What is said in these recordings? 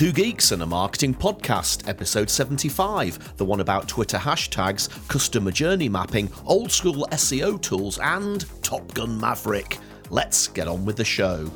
Two Geeks and a Marketing Podcast, episode 75, the one about Twitter hashtags, customer journey mapping, old school SEO tools, and Top Gun Maverick. Let's get on with the show.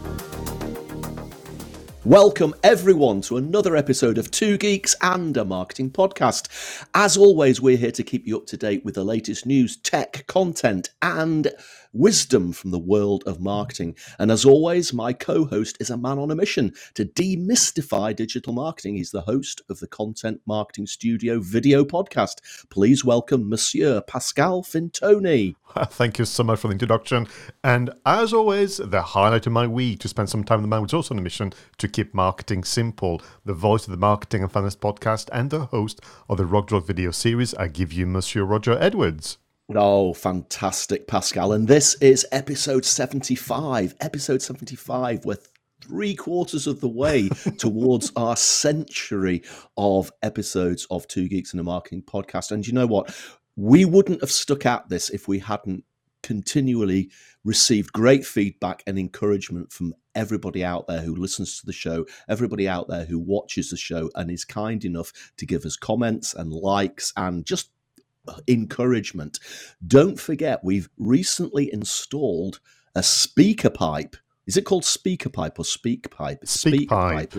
Welcome, everyone, to another episode of Two Geeks and a Marketing Podcast. As always, we're here to keep you up to date with the latest news, tech, content, and wisdom from the world of marketing. And as always, my co host is a man on a mission to demystify digital marketing. He's the host of the Content Marketing Studio video podcast. Please welcome Monsieur Pascal Fintoni. Thank you so much for the introduction. And as always, the highlight of my week to spend some time with the man who's also on a mission to keep marketing simple. The voice of the Marketing and Finance podcast and the host of the Rock Drop video series, I give you Monsieur Roger Edwards. Oh, fantastic, Pascal. And this is episode 75. Episode 75. We're three quarters of the way towards our century of episodes of Two Geeks and a Marketing podcast. And you know what? We wouldn't have stuck at this if we hadn't continually received great feedback and encouragement from everybody out there who listens to the show, everybody out there who watches the show and is kind enough to give us comments and likes and just encouragement. Don't forget, we've recently installed a speaker pipe. Is it called speaker pipe or speak pipe? Speak pipe.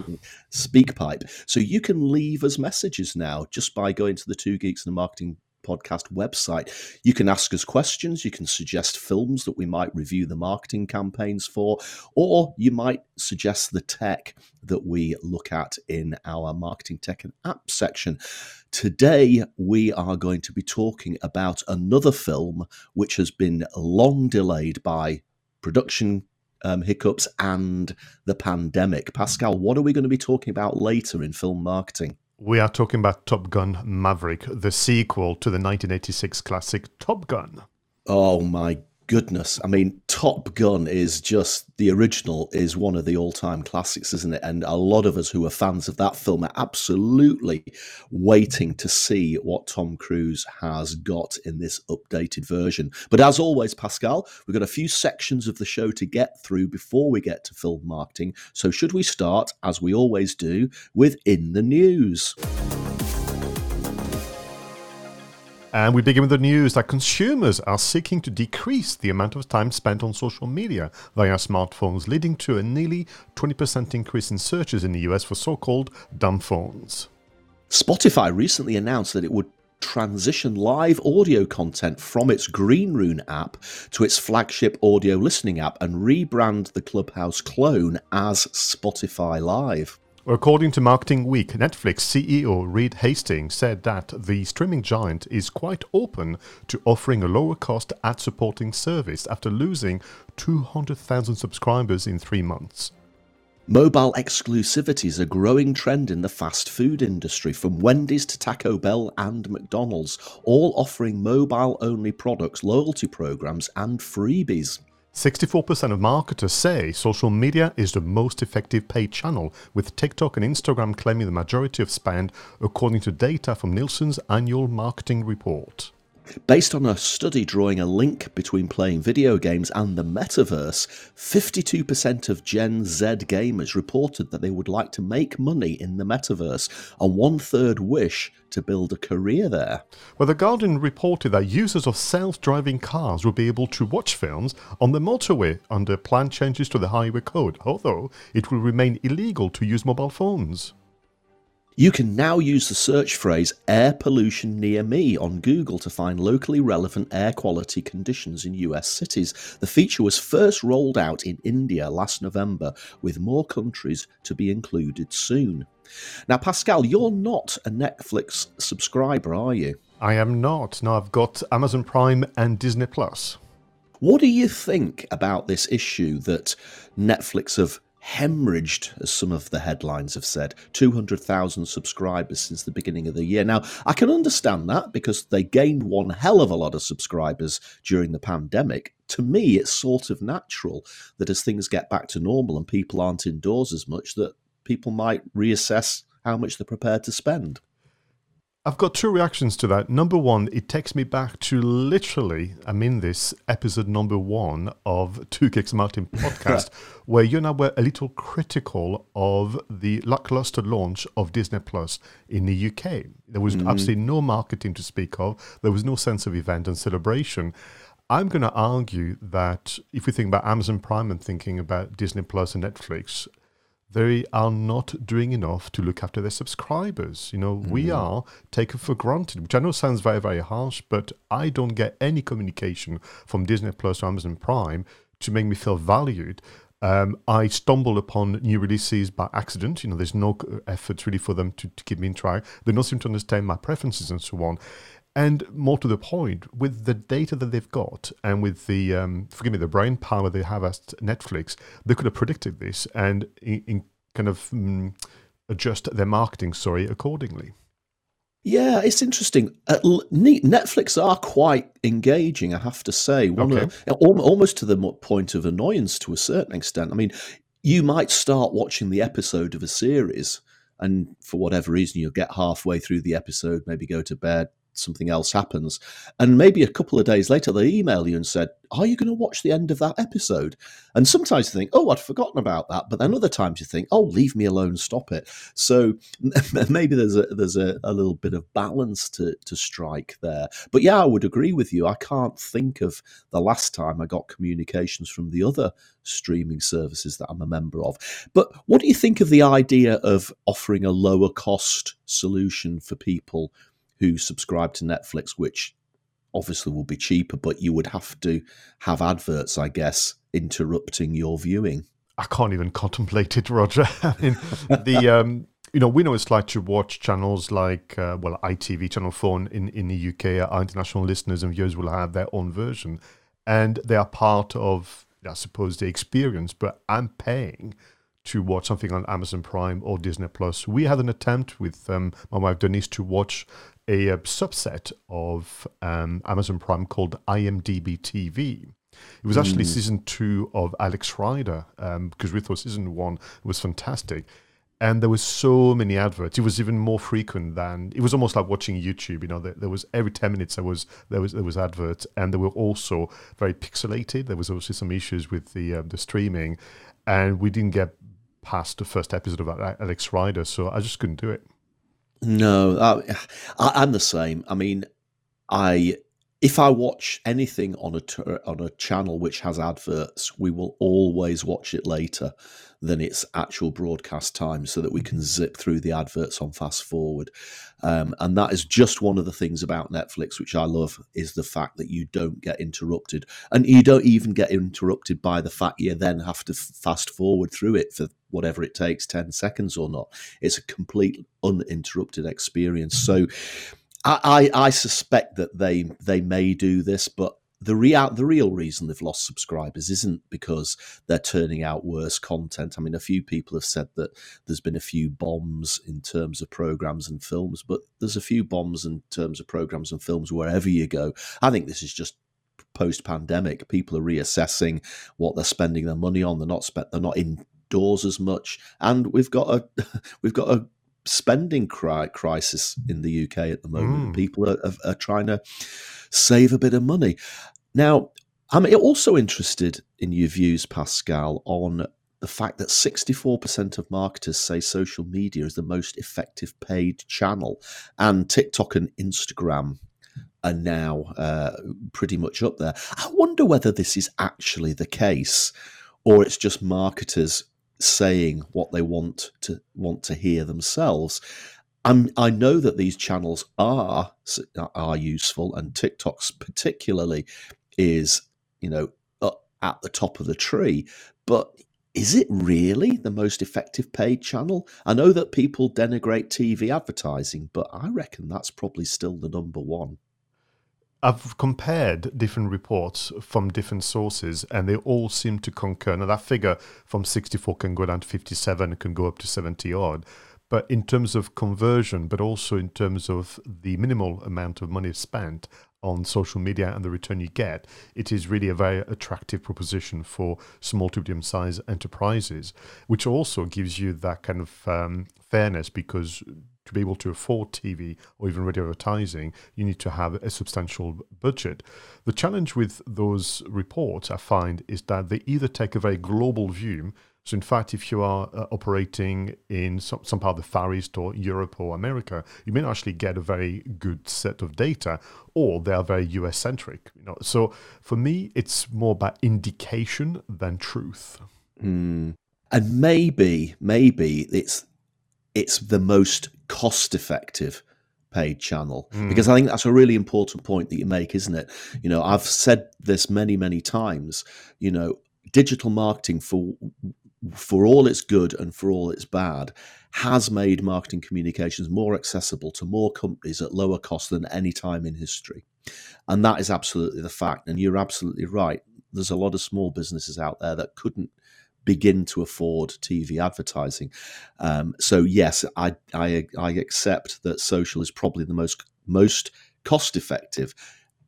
Speak pipe. So you can leave us messages now just by going to the Two Geeks and the Marketing podcast website. You can ask us questions, you can suggest films that we might review the marketing campaigns for, or you might suggest the tech that we look at in our marketing tech and app section. Today, we are going to be talking about another film which has been long delayed by production um, hiccups and the pandemic. Pascal, what are we going to be talking about later in film marketing? We are talking about Top Gun Maverick, the sequel to the 1986 classic Top Gun. Oh my goodness. I mean, Top Gun is just the original is one of the all-time classics, isn't it? And a lot of us who are fans of that film are absolutely waiting to see what Tom Cruise has got in this updated version. But as always, Pascal, we've got a few sections of the show to get through before we get to film marketing. So should we start, as we always do, with In the News? And we begin with the news that consumers are seeking to decrease the amount of time spent on social media via smartphones, leading to a nearly 20% increase in searches in the US for so called dumb phones. Spotify recently announced that it would transition live audio content from its Greenroom app to its flagship audio listening app and rebrand the Clubhouse clone as Spotify Live. According to Marketing Week, Netflix CEO Reed Hastings said that the streaming giant is quite open to offering a lower cost ad supporting service after losing 200,000 subscribers in three months. Mobile exclusivity is a growing trend in the fast food industry, from Wendy's to Taco Bell and McDonald's, all offering mobile only products, loyalty programs, and freebies. 64% of marketers say social media is the most effective paid channel, with TikTok and Instagram claiming the majority of spend, according to data from Nielsen's annual marketing report. Based on a study drawing a link between playing video games and the metaverse, 52% of Gen Z gamers reported that they would like to make money in the metaverse, and one third wish to build a career there. Well, The Guardian reported that users of self driving cars will be able to watch films on the motorway under planned changes to the highway code, although it will remain illegal to use mobile phones. You can now use the search phrase air pollution near me on Google to find locally relevant air quality conditions in US cities. The feature was first rolled out in India last November, with more countries to be included soon. Now, Pascal, you're not a Netflix subscriber, are you? I am not. No, I've got Amazon Prime and Disney Plus. What do you think about this issue that Netflix have hemorrhaged, as some of the headlines have said, 200,000 subscribers since the beginning of the year. Now, I can understand that because they gained one hell of a lot of subscribers during the pandemic. To me, it's sort of natural that as things get back to normal and people aren't indoors as much, that people might reassess how much they're prepared to spend. I've got two reactions to that. Number one, it takes me back to literally, I'm in this episode number one of Two Kicks Martin podcast, where you and I were a little critical of the lackluster launch of Disney Plus in the UK. There was mm-hmm. absolutely no marketing to speak of, there was no sense of event and celebration. I'm going to argue that if we think about Amazon Prime and thinking about Disney Plus and Netflix, they are not doing enough to look after their subscribers. You know, mm. we are taken for granted, which I know sounds very, very harsh, but I don't get any communication from Disney Plus or Amazon Prime to make me feel valued. Um, I stumble upon new releases by accident. You know, there's no effort really for them to, to keep me in track. They don't seem to understand my preferences and so on. And more to the point, with the data that they've got and with the, um, forgive me, the brain power they have at Netflix, they could have predicted this and in, in kind of um, adjust their marketing, sorry, accordingly. Yeah, it's interesting. Uh, Netflix are quite engaging, I have to say. One okay. of, almost to the point of annoyance to a certain extent. I mean, you might start watching the episode of a series, and for whatever reason, you'll get halfway through the episode, maybe go to bed, something else happens. And maybe a couple of days later, they email you and said, Are you going to watch the end of that episode? And sometimes you think, Oh, I'd forgotten about that. But then other times you think, Oh, leave me alone, stop it. So maybe there's a there's a, a little bit of balance to, to strike there. But yeah, I would agree with you. I can't think of the last time I got communications from the other streaming services that I'm a member of. But what do you think of the idea of offering a lower cost solution for people who subscribe to Netflix, which obviously will be cheaper, but you would have to have adverts, I guess, interrupting your viewing. I can't even contemplate it, Roger. I mean, the um, you know we know it's like to watch channels like uh, well ITV Channel Four in in the UK. Our international listeners and viewers will have their own version, and they are part of I suppose the experience. But I'm paying to watch something on Amazon Prime or Disney Plus. We had an attempt with um, my wife Denise to watch a, a subset of um, Amazon Prime called IMDb TV. It was actually mm. season two of Alex Rider um, because we thought season one was fantastic. And there was so many adverts. It was even more frequent than it was almost like watching YouTube. You know, there, there was every ten minutes there was there was there was adverts, and they were also very pixelated. There was obviously some issues with the uh, the streaming, and we didn't get past the first episode of Alex Rider, so I just couldn't do it. No, I, am the same. I mean, I if I watch anything on a on a channel which has adverts, we will always watch it later than its actual broadcast time, so that we can zip through the adverts on fast forward. Um, and that is just one of the things about Netflix, which I love, is the fact that you don't get interrupted, and you don't even get interrupted by the fact you then have to fast forward through it for whatever it takes, ten seconds or not. It's a complete uninterrupted experience. So. I, I, I suspect that they they may do this, but the real the real reason they've lost subscribers isn't because they're turning out worse content. I mean, a few people have said that there's been a few bombs in terms of programs and films, but there's a few bombs in terms of programs and films wherever you go. I think this is just post pandemic. People are reassessing what they're spending their money on. They're not spent. They're not indoors as much, and we've got a we've got a spending cri- crisis in the UK at the moment. Mm. People are, are, are trying to save a bit of money. Now, I'm also interested in your views, Pascal, on the fact that 64% of marketers say social media is the most effective paid channel, and TikTok and Instagram are now uh, pretty much up there. I wonder whether this is actually the case, or it's just marketers saying what they want to want to hear themselves. I'm, I know that these channels are are useful, and TikTok's particularly is you know at the top of the tree. But is it really the most effective paid channel? I know that people denigrate TV advertising, but I reckon that's probably still the number one. I've compared different reports from different sources, and they all seem to concur. Now, that figure from 64 can go down to 57, can go up to 70 odd. But in terms of conversion, but also in terms of the minimal amount of money spent on social media and the return you get, it is really a very attractive proposition for small to medium sized enterprises, which also gives you that kind of um, fairness because to be able to afford TV or even radio advertising, you need to have a substantial budget. The challenge with those reports, I find, is that they either take a very global view. So, in fact, if you are uh, operating in some, some part of the Far East or Europe or America, you may not actually get a very good set of data, or they are very US centric. You know, so for me, it's more about indication than truth. Mm. And maybe, maybe it's it's the most cost effective paid channel mm. because I think that's a really important point that you make, isn't it? You know, I've said this many, many times. You know, digital marketing for for all its good and for all its bad has made marketing communications more accessible to more companies at lower cost than any time in history. And that is absolutely the fact. And you're absolutely right. There's a lot of small businesses out there that couldn't begin to afford TV advertising. Um, so yes, I, I I accept that social is probably the most most cost effective.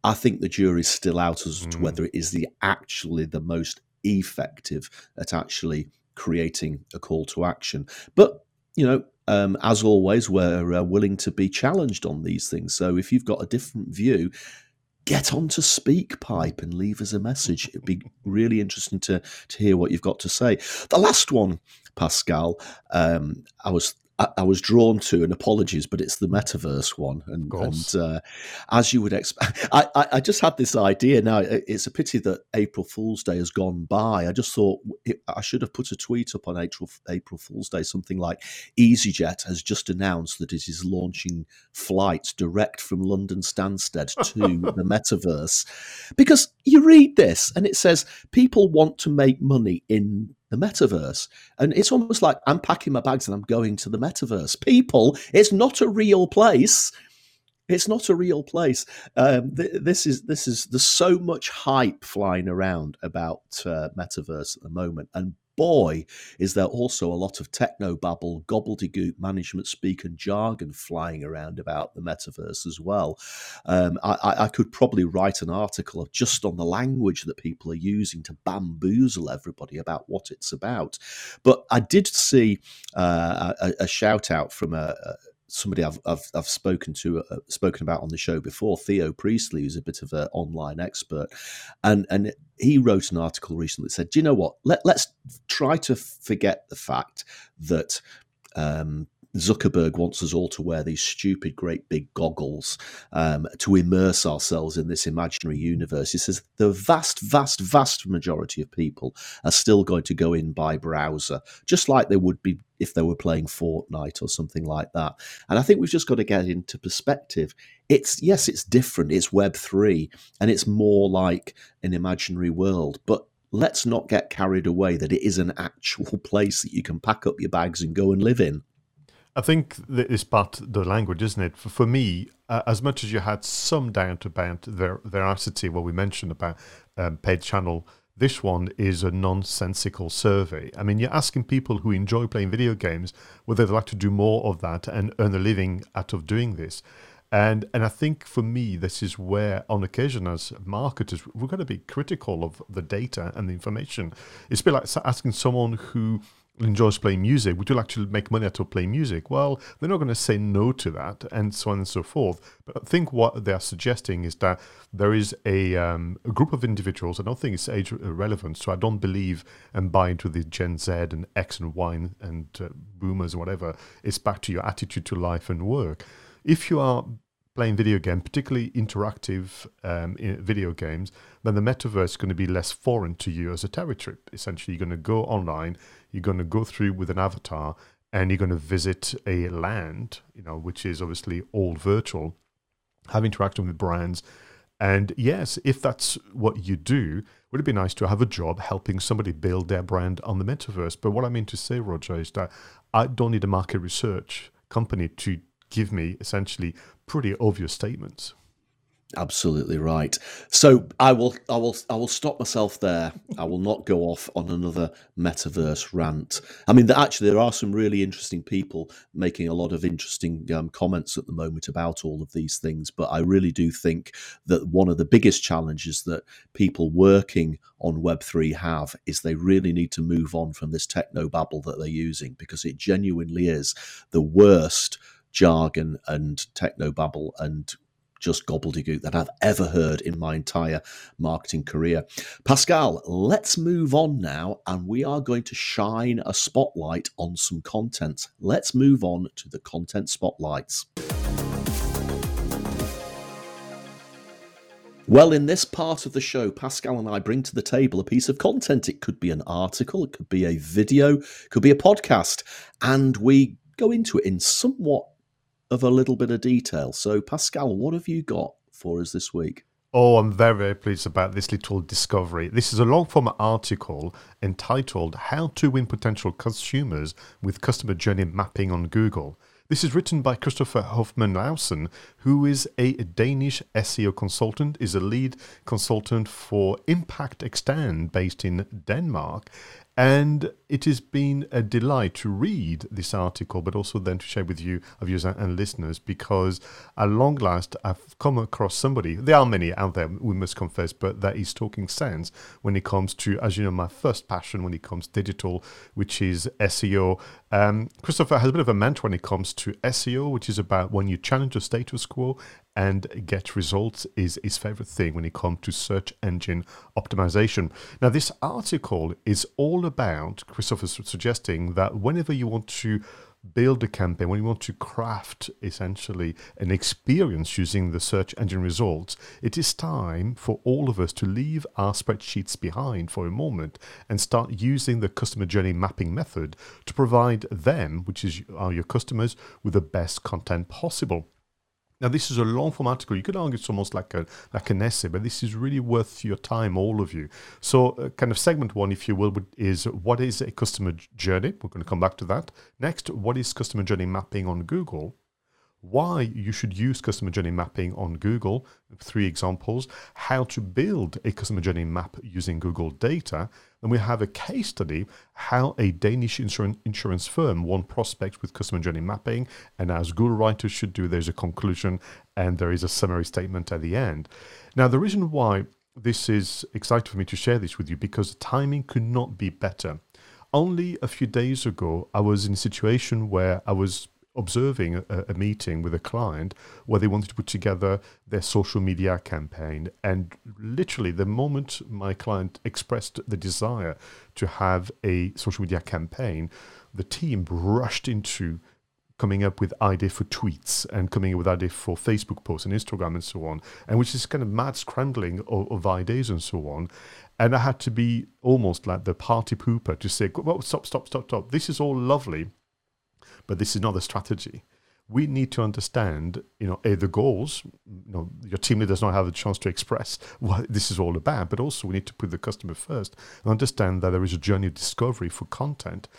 I think the jury's still out as mm. to whether it is the actually the most effective at actually creating a call to action. But you know, um, as always, we're uh, willing to be challenged on these things. So if you've got a different view, get on to SpeakPipe and leave us a message. It'd be really interesting to to hear what you've got to say. The last one, Pascal, um, I was I, I, was drawn to, and apologies, but it's the metaverse one. And, and uh, as you would expect, I, I, just had this idea. Now, it's a pity that April Fool's Day has gone by. I just thought it, I should have put a tweet up on April, April Fool's Day, something like EasyJet has just announced that it is launching flights direct from London Stansted to the metaverse. Because you read this and it says people want to make money in the metaverse. And it's almost like I'm packing my bags and I'm going to the metaverse. People, it's not a real place. It's not a real place. Um, th- this is this is there's so much hype flying around about uh, metaverse at the moment, and boy, is there also a lot of techno babble, gobbledygook management speak and jargon flying around about the metaverse as well. Um, I, I, could probably write an article just on the language that people are using to bamboozle everybody about what it's about. But I did see uh, a, a, shout out from a, somebody I've, I've, I've spoken to uh, spoken about on the show before, Theo Priestley, who's a bit of an online expert, and and he wrote an article recently that said, "Do you know what? Let let's try to forget the fact that." Um, Zuckerberg wants us all to wear these stupid, great big goggles um, to immerse ourselves in this imaginary universe. He says the vast, vast, vast majority of people are still going to go in by browser, just like they would be if they were playing Fortnite or something like that. And I think we've just got to get into perspective. It's yes, it's different. It's Web three, and it's more like an imaginary world, but let's not get carried away that it is an actual place that you can pack up your bags and go and live in. I think is part the language, isn't it? For, for me, uh, as much as you had some doubt about their veracity, what we mentioned about um, paid channel, this one is a nonsensical survey. I mean, you're asking people who enjoy playing video games whether they'd like to do more of that and earn a living out of doing this. And and I think for me, this is where, on occasion, as marketers, we're going to be critical of the data and the information. It's a bit like asking someone who enjoys playing music, would you like to make money out of playing music? Well, they're not going to say no to that, and so on and so forth. But I think what they are suggesting is that there is a, um, a group of individuals. I don't think it's age relevant, so I don't believe and buy into the Gen Z and X and Y and uh, boomers, whatever. It's back to your attitude to life and work. If you are playing video game, particularly interactive um, video games, then the metaverse is going to be less foreign to you as a territory. Essentially, you're going to go online you're going to go through with an avatar and you're going to visit a land, you know, which is obviously all virtual, have interaction with brands. And yes, if that's what you do, would it be nice to have a job helping somebody build their brand on the metaverse? But what I mean to say, Roger, is that I don't need a market research company to give me essentially pretty obvious statements. Absolutely right. So I will, I will, I will stop myself there. I will not go off on another metaverse rant. I mean, actually, there are some really interesting people making a lot of interesting um, comments at the moment about all of these things. But I really do think that one of the biggest challenges that people working on Web three have is they really need to move on from this techno babble that they're using because it genuinely is the worst jargon and technobabble and just gobbledygook that I've ever heard in my entire marketing career. Pascal, let's move on now, and we are going to shine a spotlight on some content. Let's move on to the content spotlights. Well, in this part of the show, Pascal and I bring to the table a piece of content. It could be an article, it could be a video, it could be a podcast, and we go into it in somewhat of a little bit of detail. So, Pascal, what have you got for us this week? Oh, I'm very, very pleased about this little discovery. This is a long form article entitled How to Win Potential Consumers with Customer Journey Mapping on Google. This is written by Christopher Hoffman Lausen, who is a Danish SEO consultant, is a lead consultant for Impact Extend based in Denmark, and it has been a delight to read this article, but also then to share with you, our viewers and listeners, because at long last I've come across somebody, there are many out there, we must confess, but that is talking sense when it comes to, as you know, my first passion when it comes digital, which is SEO. Um, Christopher has a bit of a mantra when it comes to SEO, which is about when you challenge the status quo and get results is his favorite thing when it comes to search engine optimization. Now, this article is all about Christopher's suggesting that whenever you want to build a campaign, when you want to craft essentially an experience using the search engine results, it is time for all of us to leave our spreadsheets behind for a moment and start using the customer journey mapping method to provide them, which is are your customers, with the best content possible. Now, this is a long form article. You could argue it's almost like a like an essay, but this is really worth your time, all of you. So, uh, kind of segment one, if you will, is what is a customer journey? We're going to come back to that. Next, what is customer journey mapping on Google? Why you should use customer journey mapping on Google, three examples, how to build a customer journey map using Google data. Then we have a case study, how a Danish insurance, insurance firm won prospects with customer journey mapping. And as Google writers should do, there's a conclusion and there is a summary statement at the end. Now, the reason why this is exciting for me to share this with you because the timing could not be better. Only a few days ago, I was in a situation where I was observing a, a, meeting with a client where they wanted to put together their social media campaign. And literally, the moment my client expressed the desire to have a social media campaign, the team rushed into coming up with ideas for tweets and coming up with ideas for Facebook posts and Instagram and so on, and which is kind of mad scrambling of, of ideas and so on. And I had to be almost like the party pooper to say, well, stop, stop, stop, stop. This is all lovely but this is not a strategy. We need to understand, you know, a the goals. You know, your team leader does not have the chance to express what this is all about, but also we need to put the customer first and understand that there is a journey of discovery for content.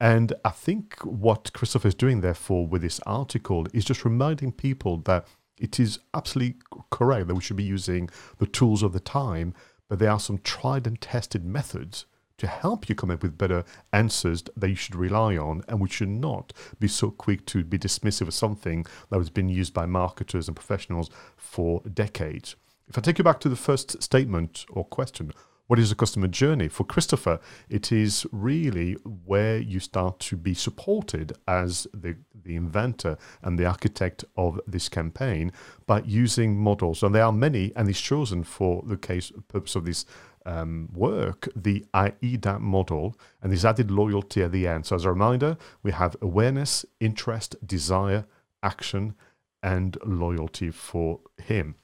And I think what Christopher is doing, therefore, with this article is just reminding people that it is absolutely correct that we should be using the tools of the time, but there are some tried and tested methods to help you come up with better answers that you should rely on, and we should not be so quick to be dismissive of something that has been used by marketers and professionals for decades. If I take you back to the first statement or question, what is a customer journey? For Christopher, it is really where you start to be supported as the, the inventor and the architect of this campaign by using models. And there are many, and he's chosen for the case purpose of this um, work the AIDA model and this added loyalty at the end. So, as a reminder, we have awareness, interest, desire, action, and loyalty for him.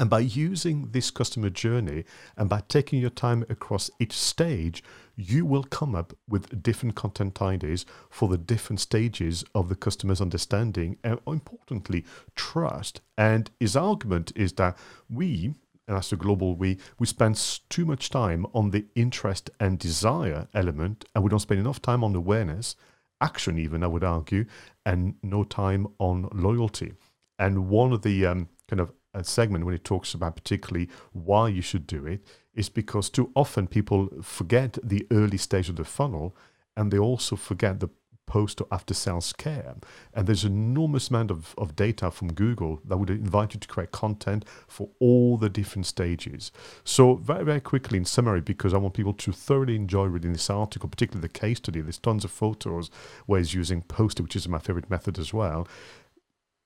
And by using this customer journey and by taking your time across each stage, you will come up with different content ideas for the different stages of the customer's understanding and, importantly, trust. And his argument is that we, and that's the global we, we spend too much time on the interest and desire element, and we don't spend enough time on awareness, action, even, I would argue, and no time on loyalty. And one of the um, kind of a segment when it talks about particularly why you should do it is because too often people forget the early stage of the funnel and they also forget the post or after sales care. And there's an enormous amount of, of data from Google that would invite you to create content for all the different stages. So, very, very quickly, in summary, because I want people to thoroughly enjoy reading this article, particularly the case study, there's tons of photos where he's using Poster, which is my favorite method as well.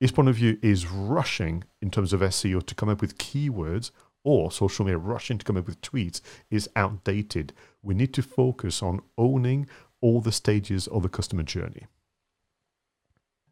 His point of view is rushing in terms of SEO to come up with keywords or social media rushing to come up with tweets is outdated. We need to focus on owning all the stages of the customer journey.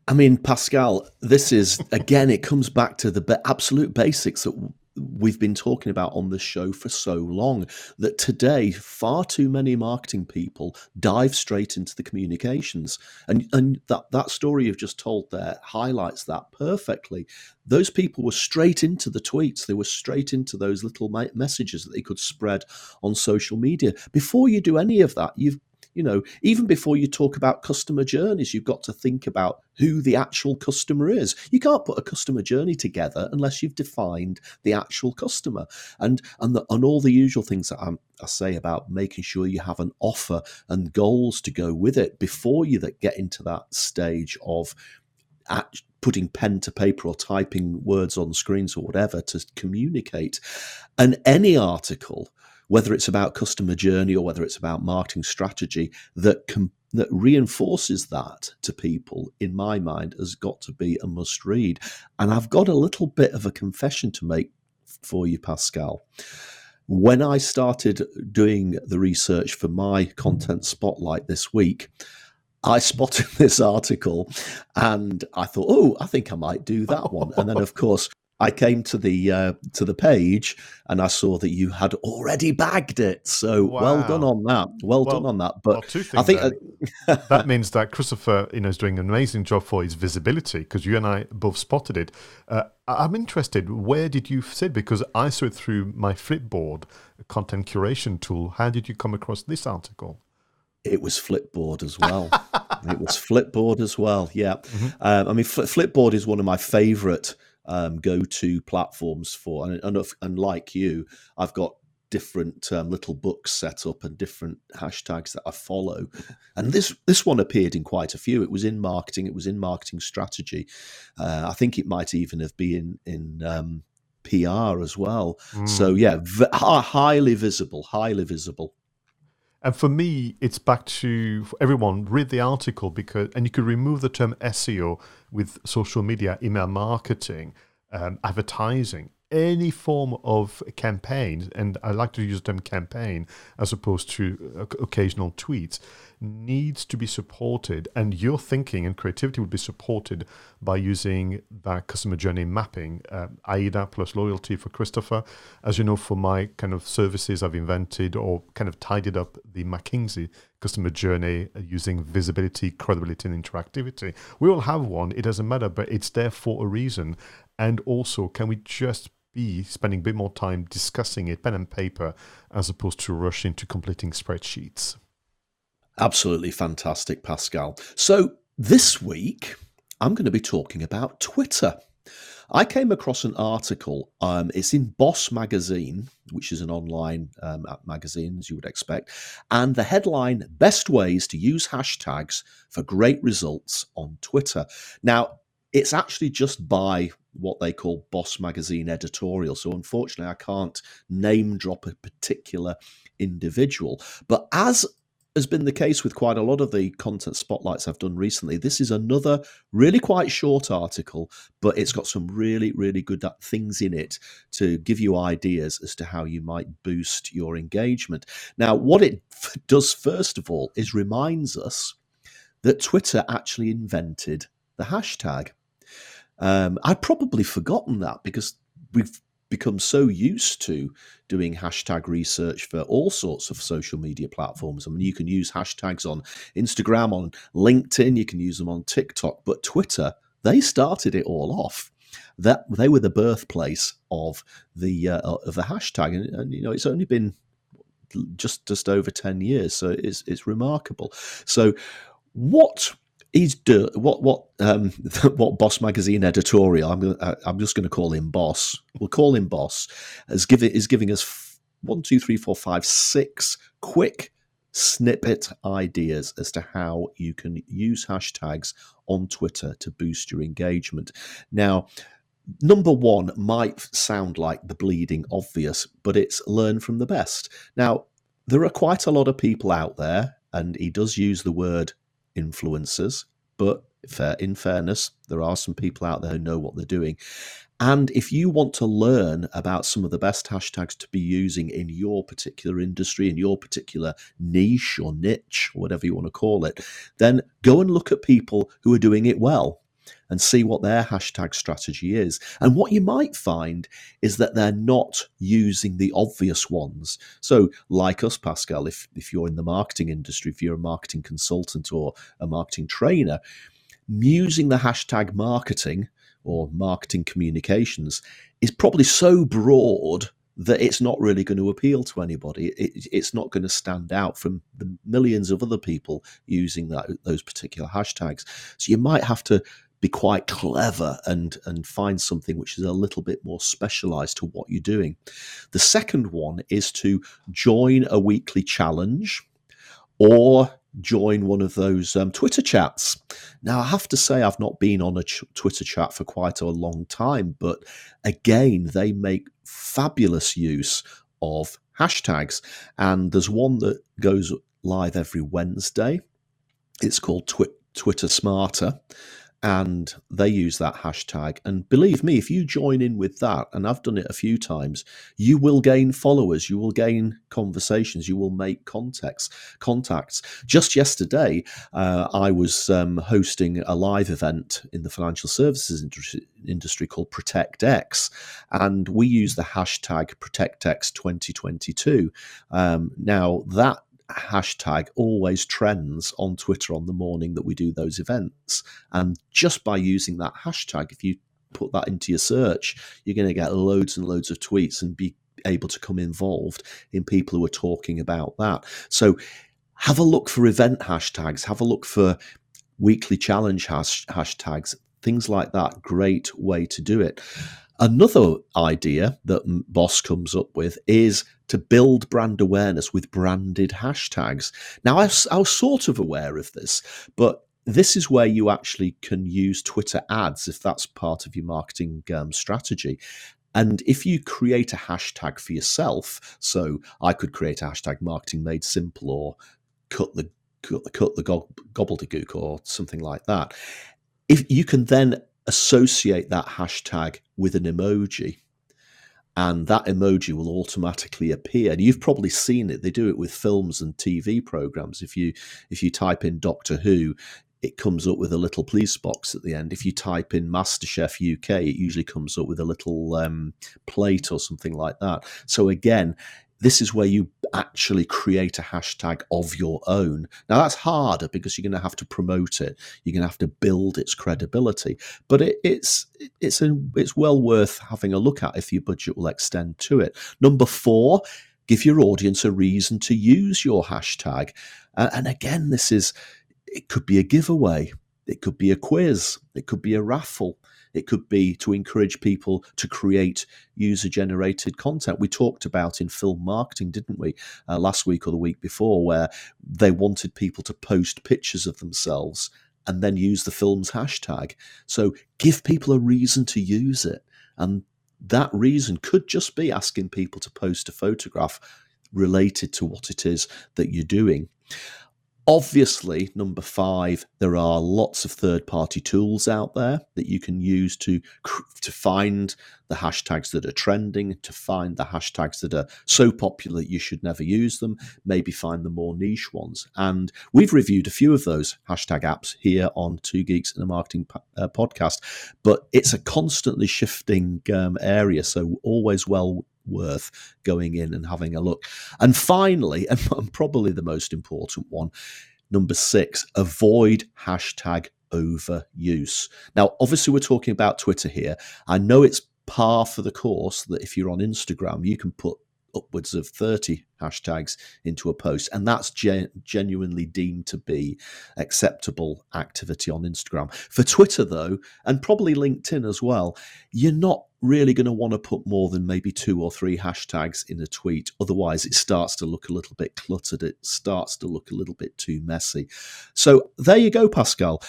I mean, Pascal, this is again, it comes back to the absolute basics that we've been talking about on this show for so long that today far too many marketing people dive straight into the communications. And and that that story you've just told there highlights that perfectly. Those people were straight into the tweets. They were straight into those little messages that they could spread on social media. Before you do any of that you've you know, even before you talk about customer journeys, you've got to think about who the actual customer is. You can't put a customer journey together unless you've defined the actual customer and and the, and all the usual things that I'm, i say about making sure you have an offer and goals to go with it before you that get into that stage of putting pen to paper or typing words on screens or whatever to communicate. And any article whether it's about customer journey or whether it's about marketing strategy that can that reinforces that to people in my mind has got to be a must read and i've got a little bit of a confession to make for you pascal when i started doing the research for my content spotlight this week I spotted this article and I thought, oh, I think I might do that one. And then, of course, I came to the uh, to the page and I saw that you had already bagged it. So wow. well done on that. Well, well done on that. But well, I think uh, that means that Christopher, you know, is doing an amazing job for his visibility because you and I both spotted it. Uh, I'm interested. Where did you sit? Because I saw it through my Flipboard content curation tool. How did you come across this article? It was Flipboard as well. it was Flipboard as well. Yeah. Mm-hmm. Um, I mean, Flipboard is one of my favorite um, go-to platforms for. And, and, and like you, I've got different um, little books set up and different hashtags that I follow. And this this one appeared in quite a few. It was in marketing. It was in marketing strategy. Uh, I think it might even have been in. Um, PR as well. Mm. So yeah, v- highly visible, highly visible. And for me, it's back to everyone read the article because, and you could remove the term SEO with social media, email marketing, um, advertising, any form of campaign, and I like to use the term campaign as opposed to occasional tweets, needs to be supported. And your thinking and creativity would be supported by using that customer journey mapping, uh, AIDA plus loyalty for Christopher. As you know, for my kind of services, I've invented or kind of tidied up the McKinsey customer journey using visibility, credibility, and interactivity. We all have one, it doesn't matter, but it's there for a reason. And also, can we just be spending a bit more time discussing it, pen and paper, as opposed to rushing to completing spreadsheets. Absolutely fantastic, Pascal. So this week, I'm going to be talking about Twitter. I came across an article. Um, it's in Boss Magazine, which is an online um, magazine, as you would expect. And the headline Best Ways to Use Hashtags for Great Results on Twitter. Now, it's actually just by what they call Boss Magazine editorial. So unfortunately, I can't name drop a particular individual. But as has been the case with quite a lot of the content spotlights I've done recently. This is another really quite short article, but it's got some really, really good uh, things in it to give you ideas as to how you might boost your engagement. Now, what it does, first of all, is reminds us that Twitter actually invented the hashtag. Um, I'd probably forgotten that because we've become so used to doing hashtag research for all sorts of social media platforms. I mean, you can use hashtags on Instagram, on LinkedIn, you can use them on TikTok, but Twitter, they started it all off. That they were the birthplace of the uh, of the hashtag, and, and you know it's only been just just over ten years, so it's it's remarkable. So, what he's do what what um what boss magazine editorial i'm gonna, uh, i'm just going to call him boss we'll call him boss is giving is giving us one two three four five six quick snippet ideas as to how you can use hashtags on Twitter to boost your engagement. Now, number one might sound like the bleeding obvious, but it's learn from the best. Now, there are quite a lot of people out there, and he does use the word influencers, but in fairness, there are some people out there who know what they're doing. And if you want to learn about some of the best hashtags to be using in your particular industry, in your particular niche or niche, whatever you want to call it, then go and look at people who are doing it well and see what their hashtag strategy is. And what you might find is that they're not using the obvious ones. So, like us, Pascal, if, if you're in the marketing industry, if you're a marketing consultant or a marketing trainer, using the hashtag marketing or marketing communications is probably so broad that it's not really going to appeal to anybody. It, it's not going to stand out from the millions of other people using that, those particular hashtags. So you might have to be quite clever and and find something which is a little bit more specialized to what you're doing. The second one is to join a weekly challenge or join one of those um, Twitter chats. Now, I have to say, I've not been on a ch- Twitter chat for quite a long time, but again, they make fabulous use of hashtags. And there's one that goes live every Wednesday. It's called Twi- Twitter Smarter and they use that hashtag. And believe me, if you join in with that, and I've done it a few times, you will gain followers, you will gain conversations, you will make contacts. Contacts. Just yesterday, uh, I was um, hosting a live event in the financial services industry, industry called ProtectX, and we use the hashtag ProtectX 2022. Um, now that hashtag always trends on Twitter on the morning that we do those events. And just by using that hashtag, if you put that into your search, you're going to get loads and loads of tweets and be able to come involved in people who are talking about that. So have a look for event hashtags, have a look for weekly challenge hash- hashtags, things like that. Great way to do it. Another idea that Boss comes up with is to build brand awareness with branded hashtags. Now, I was, sort of aware of this, but this is where you actually can use Twitter ads if that's part of your marketing um, strategy. And if you create a hashtag for yourself, so I could create a hashtag marketing made simple or cut the cut the gobbledygook or something like that. If you can then associate that hashtag with an emoji and that emoji will automatically appear. And you've probably seen it. They do it with films and tv programs. If you if you type in doctor who it comes up with a little police box at the end. If you type in masterchef uk it usually comes up with a little um, plate or something like that. So again this is where you actually create a hashtag of your own. Now that's harder because you're going to have to promote it. You're going to have to build its credibility, but it, it's it's a, it's well worth having a look at if your budget will extend to it. Number four, give your audience a reason to use your hashtag. Uh, and again, this is it could be a giveaway, it could be a quiz, it could be a raffle. It could be to encourage people to create user generated content. We talked about in film marketing, didn't we, uh, last week or the week before, where they wanted people to post pictures of themselves and then use the film's hashtag. So give people a reason to use it. And that reason could just be asking people to post a photograph related to what it is that you're doing. Obviously, number five, there are lots of third-party tools out there that you can use to to find the hashtags that are trending, to find the hashtags that are so popular you should never use them. Maybe find the more niche ones. And we've reviewed a few of those hashtag apps here on Two Geeks and a Marketing uh, podcast. But it's a constantly shifting um, area, so always well worth going in and having a look. And finally, and probably the most important one, number six, avoid hashtag overuse. Now, obviously, we're talking about Twitter here. I know it's par for the course that if you're on Instagram, you can put upwards of 30 hashtags into a post and that's gen- genuinely deemed to be acceptable activity on Instagram. For Twitter though and probably LinkedIn as well, you're not really going to want to put more than maybe two or three hashtags in a tweet. Otherwise, it starts to look a little bit cluttered. It starts to look a little bit too messy. So there you go, Pascal.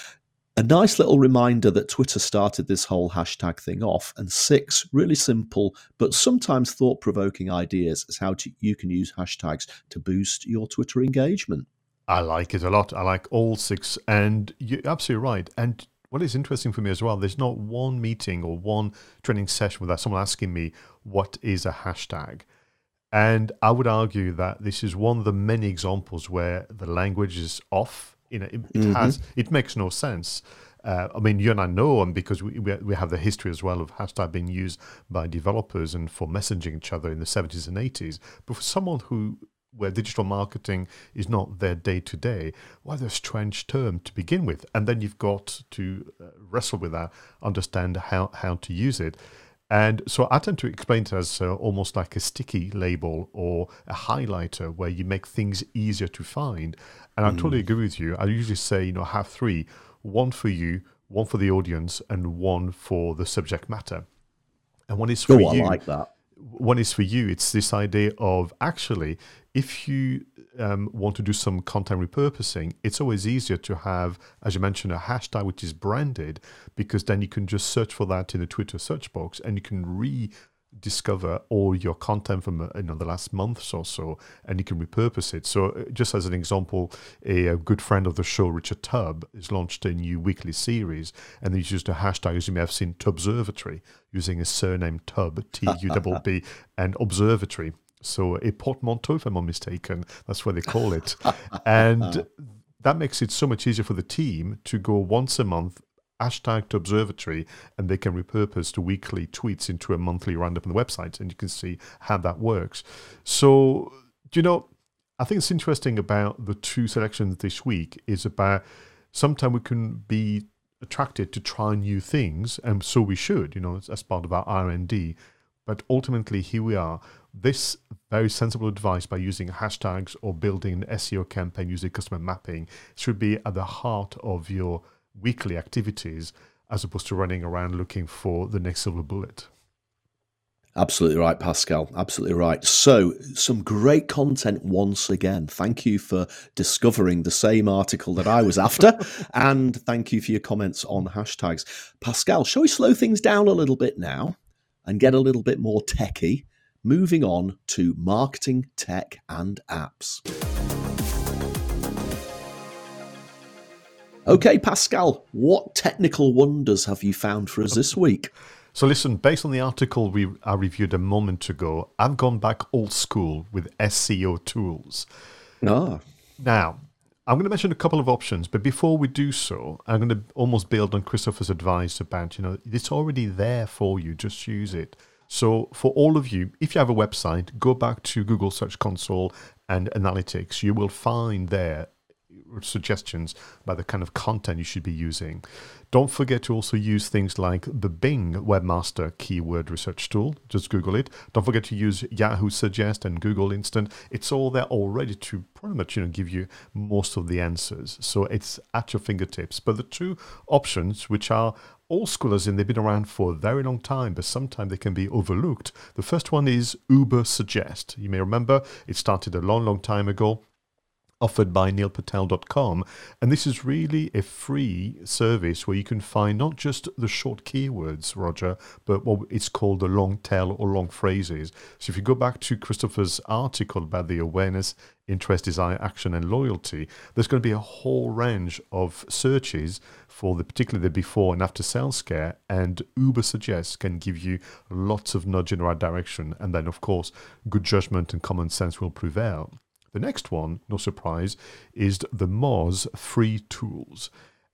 A nice little reminder that Twitter started this whole hashtag thing off, and six really simple but sometimes thought provoking ideas as how to, you can use hashtags to boost your Twitter engagement. I like it a lot. I like all six, and you're absolutely right. And what is interesting for me as well, there's not one meeting or one training session without someone asking me what is a hashtag. And I would argue that this is one of the many examples where the language is off. You know, it, mm-hmm. has it makes no sense. Uh, I mean, you and I know, and because we, we have the history as well of hashtag being used by developers and for messaging each other in the 70s and 80s. But for someone who where digital marketing is not their day to day, why a strange term to begin with. And then you've got to uh, wrestle with that, understand how, how to use it. And so I tend to explain it as uh, almost like a sticky label or a highlighter where you make things easier to find. And I mm. totally agree with you. I usually say, you know, have three one for you, one for the audience, and one for the subject matter. And one is for oh, you. I like that one is for you. It's this idea of actually, if you um, want to do some content repurposing, it's always easier to have, as you mentioned, a hashtag which is branded, because then you can just search for that in the Twitter search box and you can rediscover all your content from uh, you know the last months or so and you can repurpose it. So uh, just as an example a, a, good friend of the show richard tubb has launched a new weekly series and he's used a hashtag as you may have seen tubbservatory using a surname tubb t-u-b-b and observatory so a portmanteau if i'm not mistaken that's what they call it. And uh-huh. that makes it so much easier for the team to go once a month hashtag to observatory and they can repurpose the weekly tweets into a monthly roundup on the website and you can see how that works. So you know i think it's interesting about the two selections this week is about sometimes we can be attracted to try new things and so we should you know as part of our r&d but ultimately here we are this very sensible advice by using hashtags or building an seo campaign using customer mapping should be at the heart of your weekly activities as opposed to running around looking for the next silver bullet. Absolutely right, Pascal. Absolutely right. So, some great content once again. Thank you for discovering the same article that I was after. and thank you for your comments on hashtags. Pascal, shall we slow things down a little bit now and get a little bit more techy? Moving on to marketing, tech, and apps. Okay, Pascal, what technical wonders have you found for us this week? So, listen, based on the article we I reviewed a moment ago, I've gone back old school with SEO tools. Ah. Now, I'm going to mention a couple of options, but before we do so, I'm going to almost build on Christopher's advice about, you know, it's already there for you, just use it. So, for all of you, if you have a website, go back to Google Search Console and Analytics. You will find there suggestions about the kind of content you should be using. Don't forget to also use things like the Bing Webmaster keyword research tool. Just Google it. Don't forget to use Yahoo Suggest and Google Instant. It's all there already to pretty much you know give you most of the answers. So it's at your fingertips. But the two options, which are old schoolers in they've been around for a very long time, but sometimes they can be overlooked. The first one is Ubersuggest. You may remember it started a long, long time ago offered by neilpatel.com. And this is really a free service where you can find not just the short keywords, Roger, but what it's called the long tail or long phrases. So if you go back to Christopher's article about the awareness, interest, desire, action, and loyalty, there's going to be a whole range of searches for the particularly the before and after sales scare. And Ubersuggest can give you lots of nudge in the right direction. And then, of course, good judgment and common sense will prevail. The next one, no surprise, is the Moz free tools.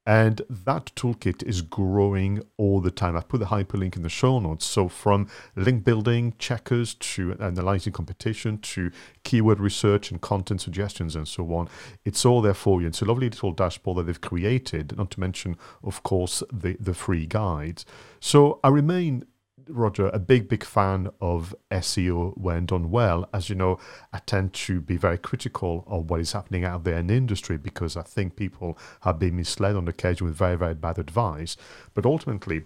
And that toolkit is growing all the time. I put the hyperlink in the show notes. So, from link building, checkers, to analyzing competition, to keyword research and content suggestions, and so on, it's all there for you. It's a lovely little dashboard that they've created, not to mention, of course, the, the free guides. So, I remain Roger, a big, big fan of SEO when done well. As you know, I tend to be very critical of what is happening out there in the industry because I think people have been misled on occasion with very, very bad advice. But ultimately,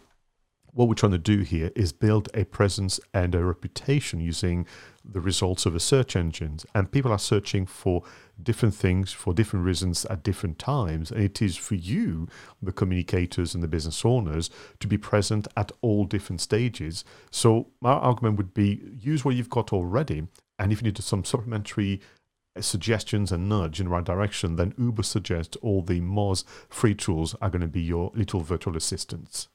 what we're trying to do here is build a presence and a reputation using the results of the search engines. And people are searching for different things for different reasons at different times. And it is for you, the communicators and the business owners, to be present at all different stages. So my argument would be use what you've got already. And if you need some supplementary suggestions and nudge in the right direction, then Uber suggests all the Moz free tools are going to be your little virtual assistants.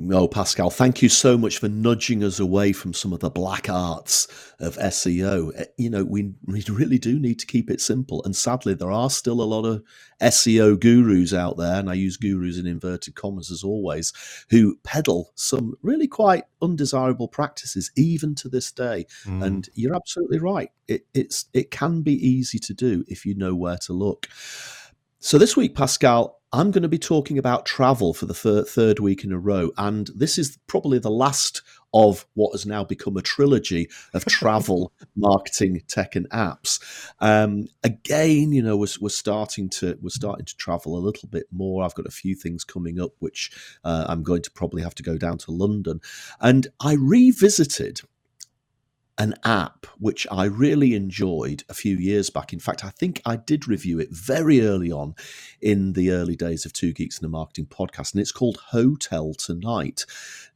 No, Pascal, thank you so much for nudging us away from some of the black arts of SEO. Eh, you know, we, we really do need to keep it simple. And sadly, there are still a lot of SEO gurus out there, and I use gurus in inverted commas as always, who peddle some really quite undesirable practices, even to this day. Mm. And you're absolutely right. It, it's it can be easy to do if you know where to look. So this week, Pascal, I'm going to be talking about travel for the thir- third week in a row. And this is probably the last of what has now become a trilogy of travel marketing tech and apps. Um, again, you know, we're, we're, starting to we're starting to travel a little bit more. I've got a few things coming up, which uh, I'm going to probably have to go down to London. And I revisited an app which I really enjoyed a few years back. In fact, I think I did review it very early on in the early days of Two Geeks and a Marketing podcast, and it's called Hotel Tonight.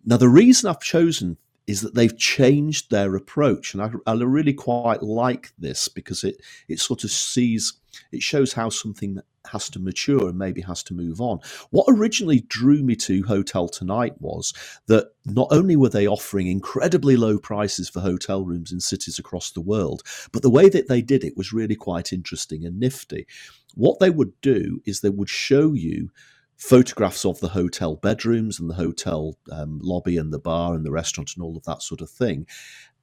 Now, the reason I've chosen is that they've changed their approach, and I, I really quite like this because it it sort of sees it shows how something has to mature and maybe has to move on. What originally drew me to Hotel Tonight was that not only were they offering incredibly low prices for hotel rooms in cities across the world, but the way that they did it was really quite interesting and nifty. What they would do is they would show you photographs of the hotel bedrooms and the hotel um, lobby and the bar and the restaurant and all of that sort of thing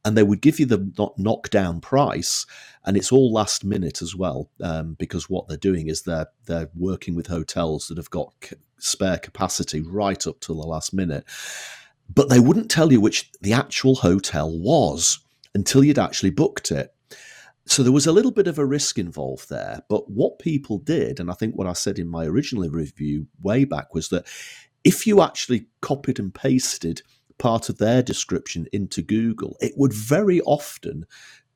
and they would give you the knockdown price, and it's all last minute as well, um, because what they're doing is they're they're working with hotels that have got c- spare capacity right up to the last minute, but they wouldn't tell you which the actual hotel was until you'd actually booked it. So there was a little bit of a risk involved there. But what people did, and I think what I said in my original review way back, was that if you actually copied and pasted part of their description into Google, it would very often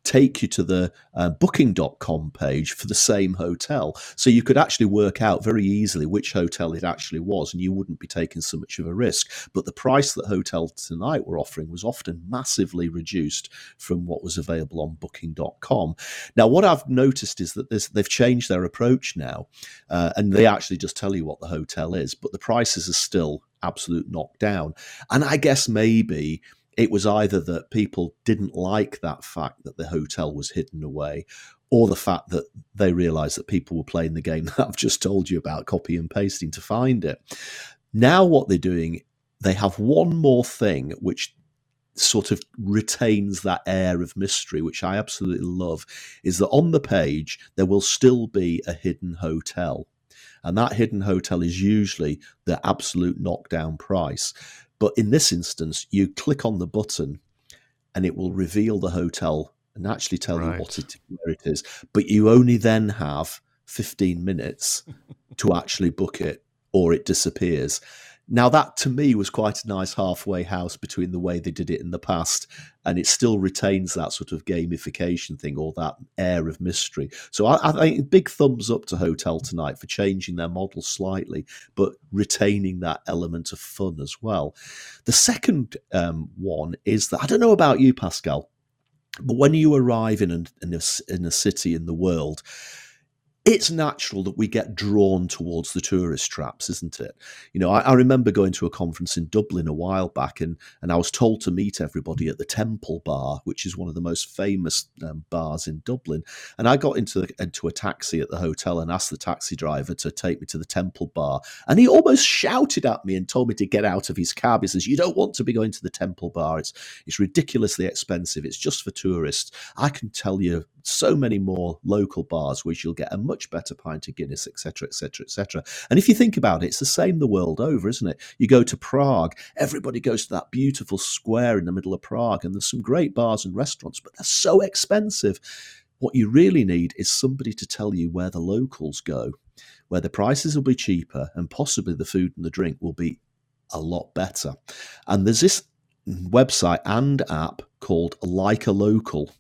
take you to the uh, booking.com page for the same hotel. So you could actually work out very easily which hotel it actually was, and you wouldn't be taking so much of a risk. But the price that Hotel Tonight were offering was often massively reduced from what was available on booking.com. Now, what I've noticed is that they've changed their approach now, uh, and they actually just tell you what the hotel is, but the prices are still absolute knockdown. And I guess maybe it was either that people didn't like that fact that the hotel was hidden away or the fact that they realized that people were playing the game that I've just told you about, copy and pasting to find it. Now, what they're doing, they have one more thing which sort of retains that air of mystery, which I absolutely love, is that on the page there will still be a hidden hotel. And that hidden hotel is usually the absolute knockdown price. But in this instance, you click on the button and it will reveal the hotel and actually tell right. you what it where it is. But you only then have 15 minutes to actually book it or it disappears. Now, that to me was quite a nice halfway house between the way they did it in the past, and it still retains that sort of gamification thing or that air of mystery. So, I, I think big thumbs up to Hotel Tonight for changing their model slightly, but retaining that element of fun as well. The second um, one is that I don't know about you, Pascal, but when you arrive in in a, in a city in the world, it's natural that we get drawn towards the tourist traps, isn't it? You know, I, I, remember going to a conference in Dublin a while back, and and I was told to meet everybody at the Temple Bar, which is one of the most famous um, bars in Dublin. And I got into into a taxi at the hotel and asked the taxi driver to take me to the Temple Bar, and he almost shouted at me and told me to get out of his cab. He says, "You don't want to be going to the Temple Bar. It's it's ridiculously expensive. It's just for tourists. I can tell you so many more local bars which you'll get a much better pint of Guinness, etc., etc., etc. And if you think about it, it's the same the world over, isn't it? You go to Prague, everybody goes to that beautiful square in the middle of Prague, and there's some great bars and restaurants, but they're so expensive. What you really need is somebody to tell you where the locals go, where the prices will be cheaper and possibly the food and the drink will be a lot better. And there's this website and app called Like a Local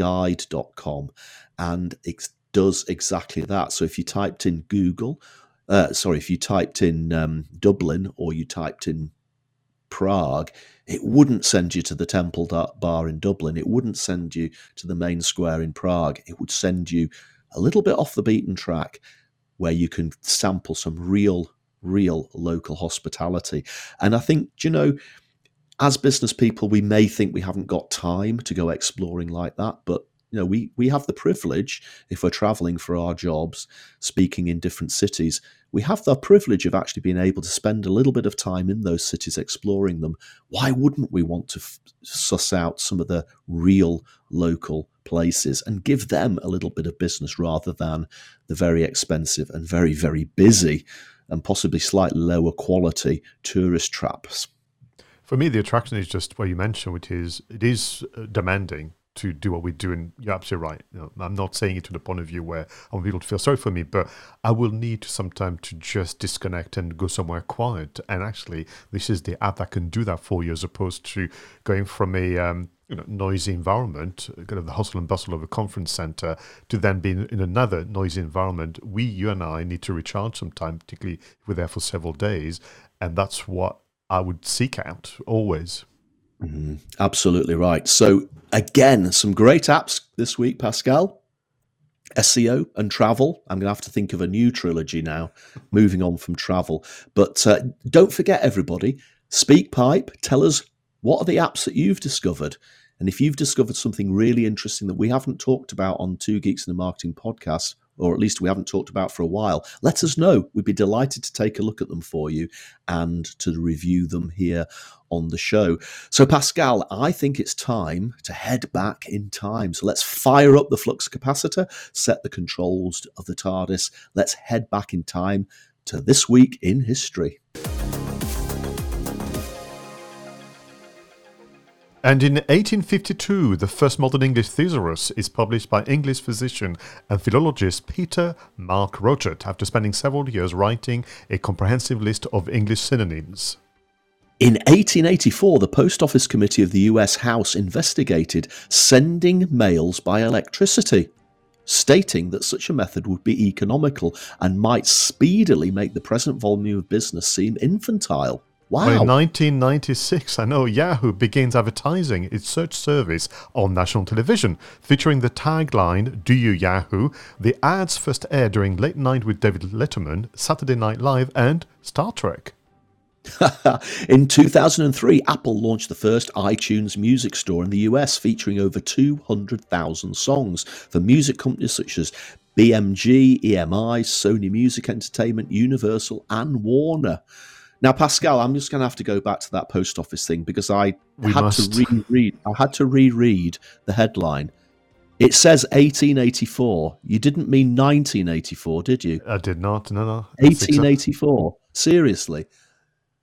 guide.com and it does exactly that. So if you typed in Google, uh, sorry, if you typed in um, Dublin or you typed in Prague, it wouldn't send you to the Temple Bar in Dublin. It wouldn't send you to the main square in Prague. It would send you a little bit off the beaten track where you can sample some real, real local hospitality. And I think, you know, as business people, we may think we haven't got time to go exploring like that, but you know, we we have the privilege if we're traveling for our jobs, speaking in different cities, we have the privilege of actually being able to spend a little bit of time in those cities exploring them. Why wouldn't we want to f- suss out some of the real local places and give them a little bit of business rather than the very expensive and very, very busy and possibly slightly lower quality tourist traps? For me, the attraction is just what you mentioned, which is it is uh, demanding to do what we do. And you're absolutely right. You know, I'm not saying it to the point of view where I want people to feel sorry for me, but I will need some time to just disconnect and go somewhere quiet. And actually, this is the app that can do that for you, as opposed to going from a um, you know, noisy environment, kind of the hustle and bustle of a conference center, to then being in another noisy environment. We, you and I, need to recharge some time, particularly if we're there for several days. And that's what I would seek out always. Mm, absolutely right. So, again, some great apps this week, Pascal. SEO and travel. I'm going to have to think of a new trilogy now, moving on from travel. But uh, don't forget, everybody, SpeakPipe, tell us what are the apps that you've discovered? And if you've discovered something really interesting that we haven't talked about on Two Geeks in the Marketing podcast, or at least we haven't talked about for a while, let us know. We'd be delighted to take a look at them for you and to review them here on the show. So, Pascal, I think it's time to head back in time. So, let's fire up the flux capacitor, set the controls of the TARDIS. Let's head back in time to this week in history. And in 1852, the first modern English thesaurus is published by English physician and philologist Peter Mark Roget after spending several years writing a comprehensive list of English synonyms. In 1884, the Post Office Committee of the US House investigated sending mails by electricity, stating that such a method would be economical and might speedily make the present volume of business seem infantile. Wow. Well, in 1996, I know Yahoo begins advertising its search service on national television, featuring the tagline, Do You Yahoo? The ads first aired during Late Night with David Letterman, Saturday Night Live, and Star Trek. in 2003, Apple launched the first iTunes music store in the US, featuring over 200,000 songs for music companies such as BMG, EMI, Sony Music Entertainment, Universal, and Warner. Now, Pascal, I'm just going to have to go back to that post office thing because I we had must. to reread. I had to reread the headline. It says 1884. You didn't mean 1984, did you? I did not. No, no. 1884. Seriously.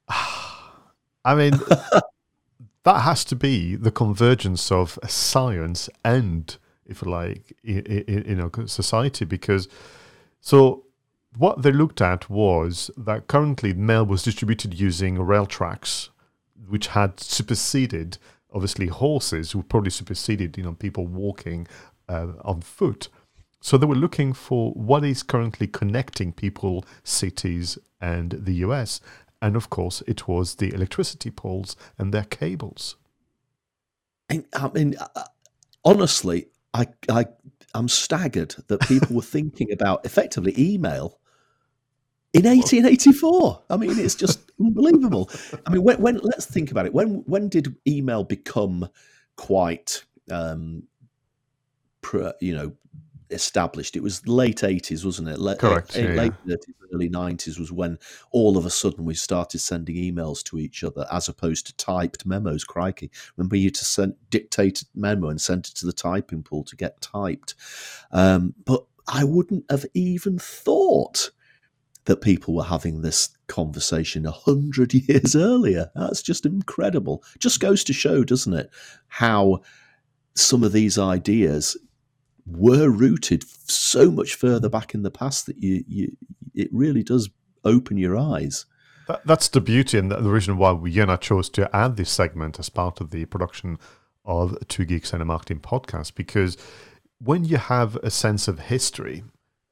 I mean, that has to be the convergence of science and, if you like, in, in society because so what they looked at was that currently mail was distributed using rail tracks, which had superseded, obviously, horses, who probably superseded, you know, people walking uh, on foot. So they were looking for what is currently connecting people, cities, and the US. And of course, it was the electricity poles and their cables. I mean, uh, honestly, I, I, I'm staggered that people were thinking about effectively email in 1884. I mean, it's just unbelievable. I mean, when, when, let's think about it. When when did email become quite, um, you know, established? It was late 80s, wasn't it? Late, Correct. yeah, late 30s, early 90s was when all of a sudden we started sending emails to each other as opposed to typed memos. Crikey! Remember, you to send dictate memo and send it to the typing pool to get typed. Um, but I wouldn't have even thought that people were having this conversation a hundred years earlier. That's just incredible. Just goes to show, doesn't it, how some of these ideas were rooted so much further back in the past that you, you it really does open your eyes. That, that's the beauty and the reason why we I chose to add this segment as part of the production of Two Geeks and a Marketing podcast because when you have a sense of history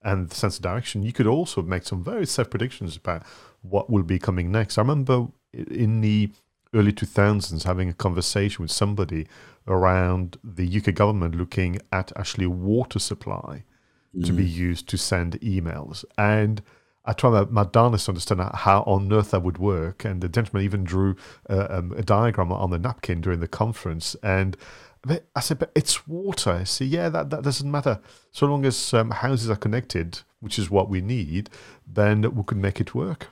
and the sense of direction, you could also make some very safe predictions about what will be coming next. I remember in the early 2000s having a conversation with somebody around the UK government looking at actually water supply mm. to be mm. used to send emails. And I tried my, darnest to understand how on earth that would work. And the gentleman even drew uh, um, a diagram on the napkin during the conference. And I said, but it's water. Said, yeah, that, that doesn't matter. So long as um, houses are connected, which is what we need, then we can make it work.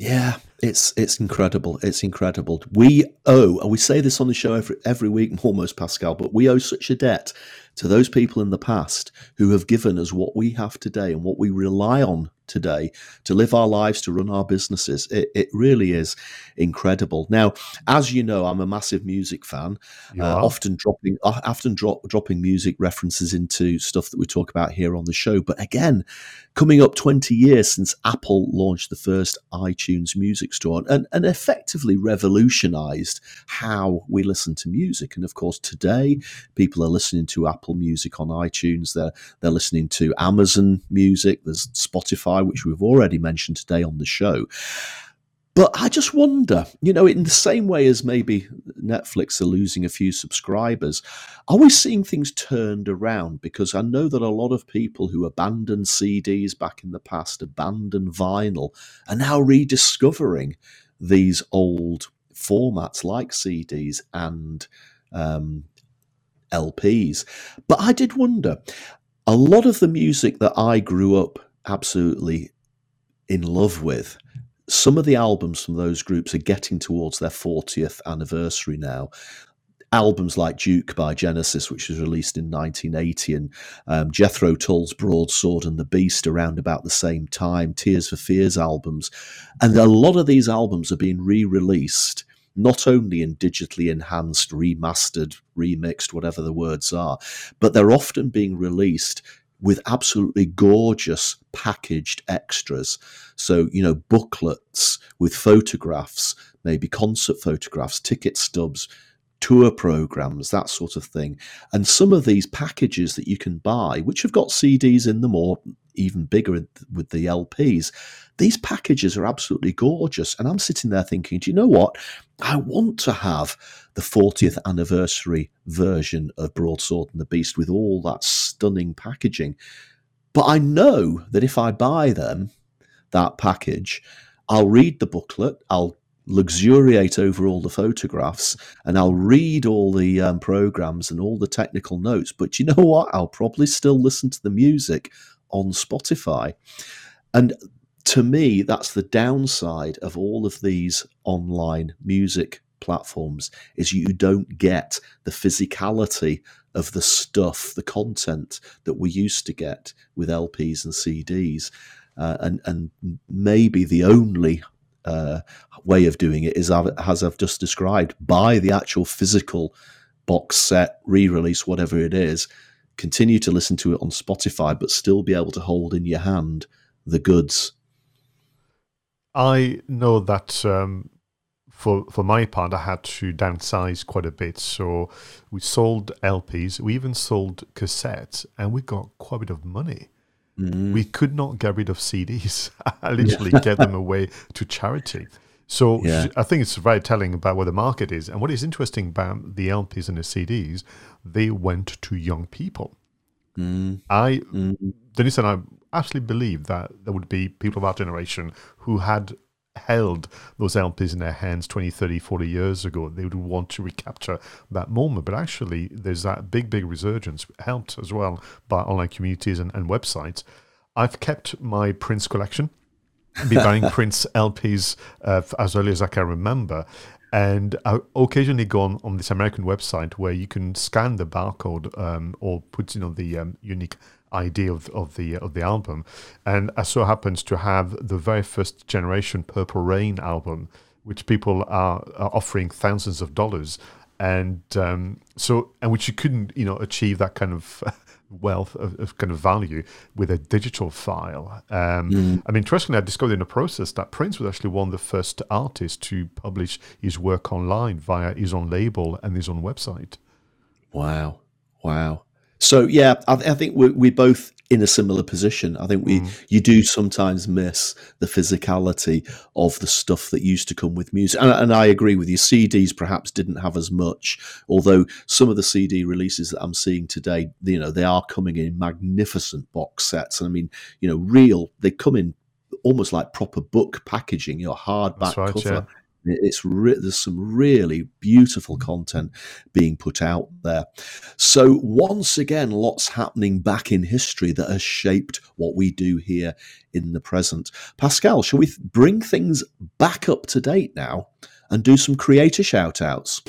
Yeah, it's it's incredible. It's incredible. We owe, and we say this on the show every every week, almost Pascal, but we owe such a debt to those people in the past who have given us what we have today and what we rely on today to live our lives, to run our businesses. It, it really is incredible. Now, as you know, I'm a massive music fan, uh, often dropping uh, often drop, dropping music references into stuff that we talk about here on the show. But again, coming up 20 years since Apple launched the first iTunes music store and, and effectively revolutionized how we listen to music. And of course, today people are listening to Apple Music on iTunes. They're they're listening to Amazon Music. There's Spotify which we've already mentioned today on the show. But I just wonder, you know, in the same way as maybe Netflix are losing a few subscribers, are we seeing things turned around? Because I know that a lot of people who abandoned CDs back in the past, abandoned vinyl, are now rediscovering these old formats like CDs and um, LPs. But I did wonder, a lot of the music that I grew up absolutely in love with. Some of the albums from those groups are getting towards their 40th anniversary now. Albums like Duke by Genesis, which was released in 1980, and um, Jethro Tull's Broadsword and the Beast around about the same time, Tears for Fears albums. And a lot of these albums are being re released not only in digitally enhanced, remastered, remixed, whatever the words are, but they're often being released with absolutely gorgeous packaged extras. So, you know, booklets with photographs, maybe concert photographs, ticket stubs, tour programs, that sort of thing. And some of these packages that you can buy, which have got CDs in them or even bigger with the LPs, these packages are absolutely gorgeous. And I'm sitting there thinking, do you know what? I want to have the 40th anniversary version of Broadsword and the Beast with all that stunning packaging. But I know that if I buy them, that package, I'll read the booklet, I'll luxuriate over all the photographs and I'll read all the um, programs and all the technical notes. But you know what? I'll probably still listen to the music on Spotify. And to me, that's the downside of all of these online music platforms is you don't get the physicality of the stuff, the content that we used to get with LPs and CDs. Uh, and and maybe the only uh, way of doing it is as I've just described, buy the actual physical box set, re-release, whatever it is. Continue to listen to it on Spotify, but still be able to hold in your hand the goods. I know that um, for for my part, I had to downsize quite a bit. So we sold LPs, we even sold cassettes, and we got quite a bit of money. Mm. We could not get rid of CDs. I literally yeah. get them away to charity. So yeah. I think it's very telling about where the market is. And what is interesting about the LPs and the CDs, they went to young people. Mm. I, mm. Dennis and I actually believe that there would be people of our generation who had held those LPs in their hands 20, 30, 40 years ago, they would want to recapture that moment. But actually, there's that big, big resurgence helped as well by online communities and, and websites. I've kept my Prince collection. Be buying Prince LPs uh, as early as I can remember. And I occasionally go on, on this American website where you can scan the barcode um, or put you know the um, unique idea of, of the of the album, and as so happens to have the very first generation Purple Rain album, which people are, are offering thousands of dollars, and um, so and which you couldn't you know achieve that kind of wealth of, of, kind of value with a digital file. Um, mm. I mean, interestingly, I discovered in the process that Prince was actually one of the first artists to publish his work online via his own label and his own website. Wow. Wow. So yeah, I, I think we, we both in a similar position. I think we mm. you do sometimes miss the physicality of the stuff that used to come with music, and, and, I agree with you. CDs perhaps didn't have as much, although some of the CD releases that I'm seeing today, you know, they are coming in magnificent box sets, and I mean, you know, real they come in almost like proper book packaging, you know, hardback right, cover. Yeah it's re- there's some really beautiful content being put out there. So once again, lots happening back in history that has shaped what we do here in the present. Pascal, shall we bring things back up to date now and do some creator shout outs?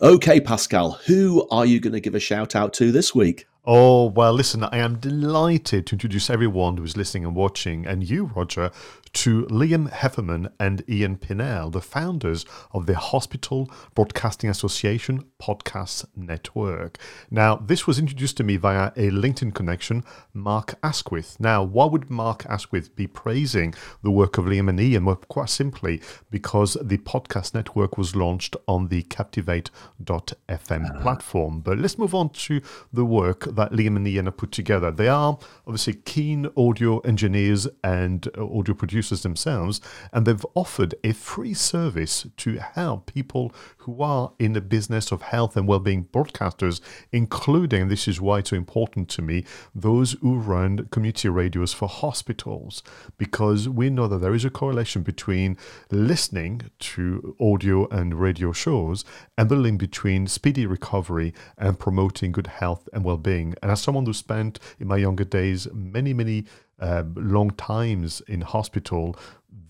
Okay, Pascal, who are you going to give a shout out to this week? Oh, well, listen, I am delighted to introduce everyone who is listening and watching, and you, Roger, to Liam Hefferman and Ian Pinnell, the founders of the Hospital Broadcasting Association Podcast Network. Now, this was introduced to me via a LinkedIn connection, Mark Asquith. Now, why would Mark Asquith be praising the work of Liam and Ian? Well, quite simply because the podcast network was launched on the Captivate.fm uh. platform. But let's move on to the work that Liam and Ian have put together. They are obviously keen audio engineers and audio producers producers themselves, and they've offered a free service to help people who are in the business of health and well-being broadcasters, including, this is why it's so important to me, those who run community radios for hospitals, because we know that there is a correlation between listening to audio and radio shows and the link between speedy recovery and promoting good health and well-being. And as someone who spent in my younger days many, many uh, long times in hospital,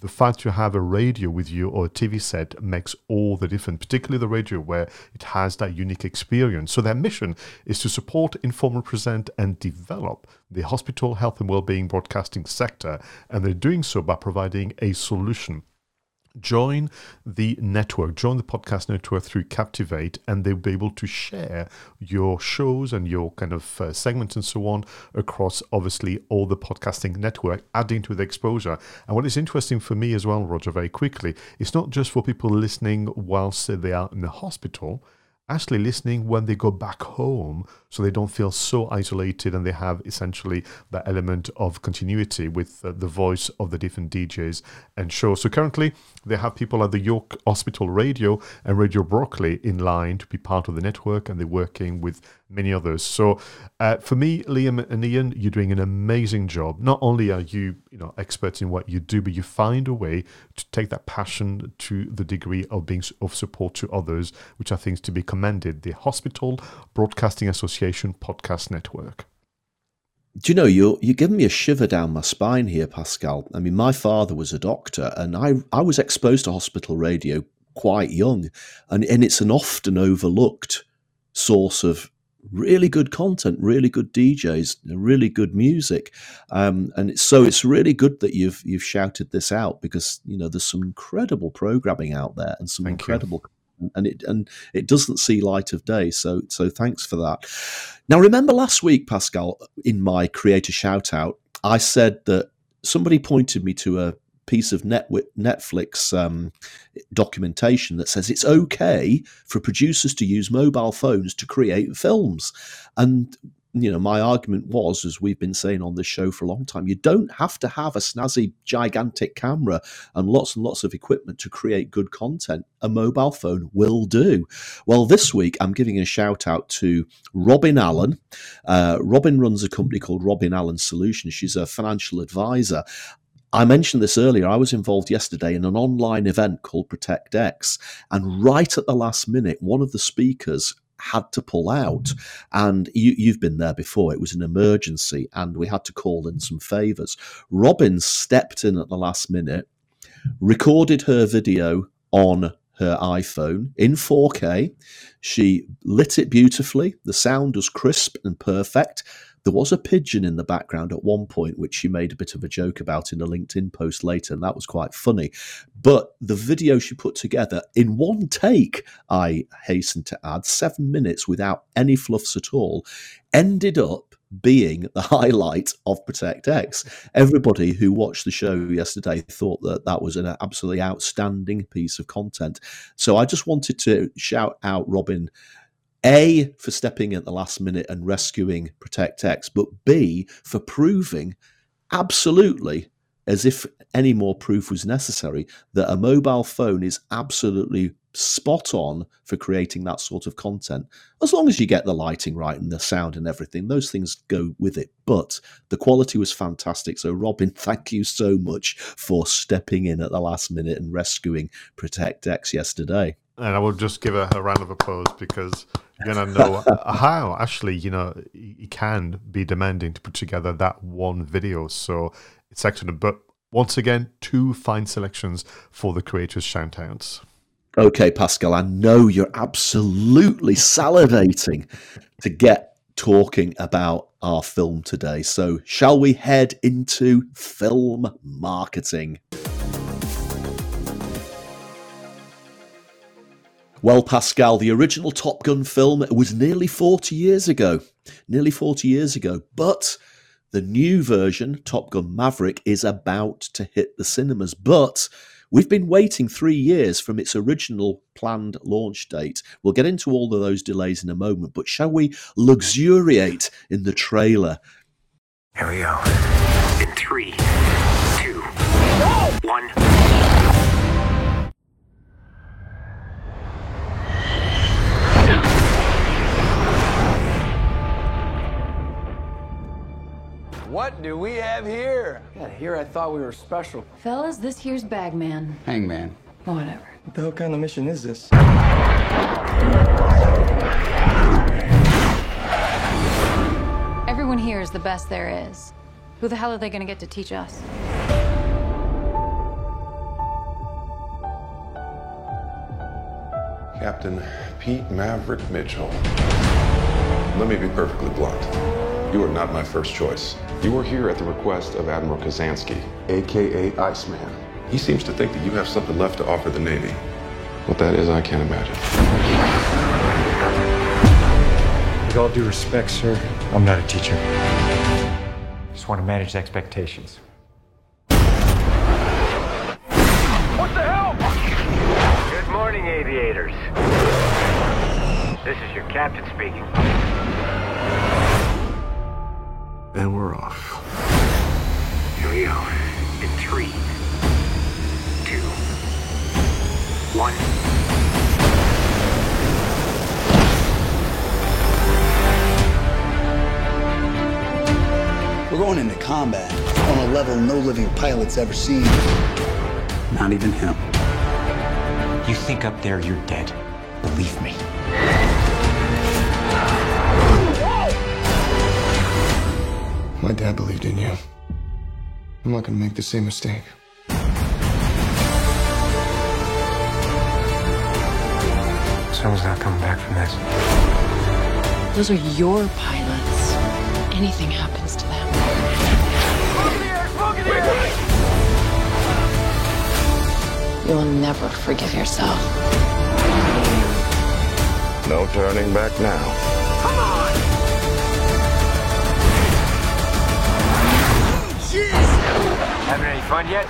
the fact you have a radio with you or a TV set makes all the difference, particularly the radio where it has that unique experience. So their mission is to support, inform, represent, and develop the hospital health and well-being broadcasting sector, and they're doing so by providing a solution join the network, join the podcast network through Captivate, and they'll be able to share your shows and your kind of uh, segments and so on across obviously all the podcasting network, adding to the exposure. And what is interesting for me as well, Roger, very quickly, it's not just for people listening whilst they are in the hospital actually listening when they go back home so they don't feel so isolated and they have essentially that element of continuity with uh, the voice of the different DJs and shows. So currently they have people at the York Hospital Radio and Radio Brockley in line to be part of the network and they're working with many others. So uh, for me, Liam and Ian, you're doing an amazing job. Not only are you, you know, experts in what you do, but you find a way to take that passion to the degree of being of support to others, which I think is to be commended. The Hospital Broadcasting Association Podcast Network. Do you know you're you're giving me a shiver down my spine here, Pascal? I mean, my father was a doctor, and I I was exposed to hospital radio quite young, and and it's an often overlooked source of really good content, really good DJs, really good music, um, and it's, so it's really good that you've you've shouted this out because you know there's some incredible programming out there and some Thank incredible. You. And it and it doesn't see light of day, so so thanks for that. Now remember last week, Pascal, in my creator shout out, I said that somebody pointed me to a piece of Netflix um, documentation that says it's okay for producers to use mobile phones to create films. And you know, my argument was, as we've been saying on this show for a long time, you don't have to have a snazzy, gigantic camera and lots and lots of equipment to create good content. A mobile phone will do. Well, this week I'm giving a shout out to Robin Allen. Uh, Robin runs a company called Robin Allen Solutions. She's a financial advisor, I mentioned this earlier. I was involved yesterday in an online event called Protect X, and right at the last minute, one of the speakers had to pull out. And you, have been there before. It was an emergency, and we had to call in some favors. Robin stepped in at the last minute, recorded her video on her iPhone in 4K. She lit it beautifully. The sound was crisp and perfect There was a pigeon in the background at one point, which she made a bit of a joke about in a LinkedIn post later, and that was quite funny. But the video she put together in one take, I hasten to add, seven minutes without any fluffs at all, ended up being the highlight of Protect X. Everybody who watched the show yesterday thought that that was an absolutely outstanding piece of content. So I just wanted to shout out Robin. A, for stepping in at the last minute and rescuing Protect X, but B, for proving absolutely as if any more proof was necessary that a mobile phone is absolutely spot on for creating that sort of content. As long as you get the lighting right and the sound and everything, those things go with it. But the quality was fantastic. So, Robin, thank you so much for stepping in at the last minute and rescuing Protect X yesterday. And I will just give her a round of applause because going to know how actually, you know, it can be demanding to put together that one video. So it's excellent. But once again, two fine selections for the creators' shoutouts. Okay, Pascal, I know you're absolutely salivating to get talking about our film today. So, shall we head into film marketing? Well, Pascal, the original Top Gun film was nearly 40 years ago. Nearly 40 years ago. But the new version, Top Gun Maverick, is about to hit the cinemas. But we've been waiting three years from its original planned launch date. We'll get into all of those delays in a moment. But shall we luxuriate in the trailer? Here we go. In three, two, one. What do we have here? Yeah, here I thought we were special. Fellas, this here's Bagman. Hangman. Whatever. What the hell kind of mission is this? Everyone here is the best there is. Who the hell are they gonna get to teach us? Captain Pete Maverick Mitchell. Let me be perfectly blunt. You are not my first choice. You are here at the request of Admiral Kazansky, aka Iceman. He seems to think that you have something left to offer the Navy. What that is, I can't imagine. With all due respect, sir, I'm not a teacher. Just want to manage expectations. What the hell? Good morning, aviators. This is your captain speaking. And we're off. Here we go. In three, two, one. We're going into combat on a level no living pilot's ever seen. Not even him. You think up there you're dead. Believe me. My dad believed in you. I'm not gonna make the same mistake. Someone's not coming back from this. Those are your pilots. Anything happens to them. You will never forgive yourself. No turning back now. Having any fun yet?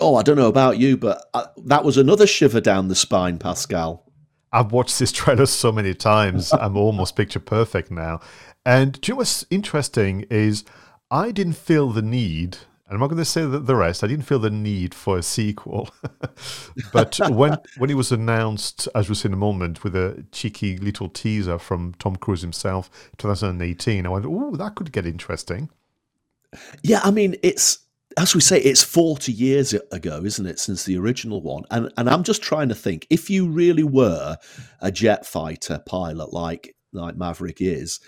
Oh, I don't know about you, but uh, that was another shiver down the spine, Pascal. I've watched this trailer so many times, I'm almost picture perfect now. And do you know what's interesting is I didn't feel the need, and I'm not going to say the, the rest, I didn't feel the need for a sequel. but when when it was announced, as we'll see in a moment, with a cheeky little teaser from Tom Cruise himself, 2018, I went, oh, that could get interesting. Yeah, I mean, it's as we say, it's 40 years ago, isn't it, since the original one? And and I'm just trying to think if you really were a jet fighter pilot like like Maverick is,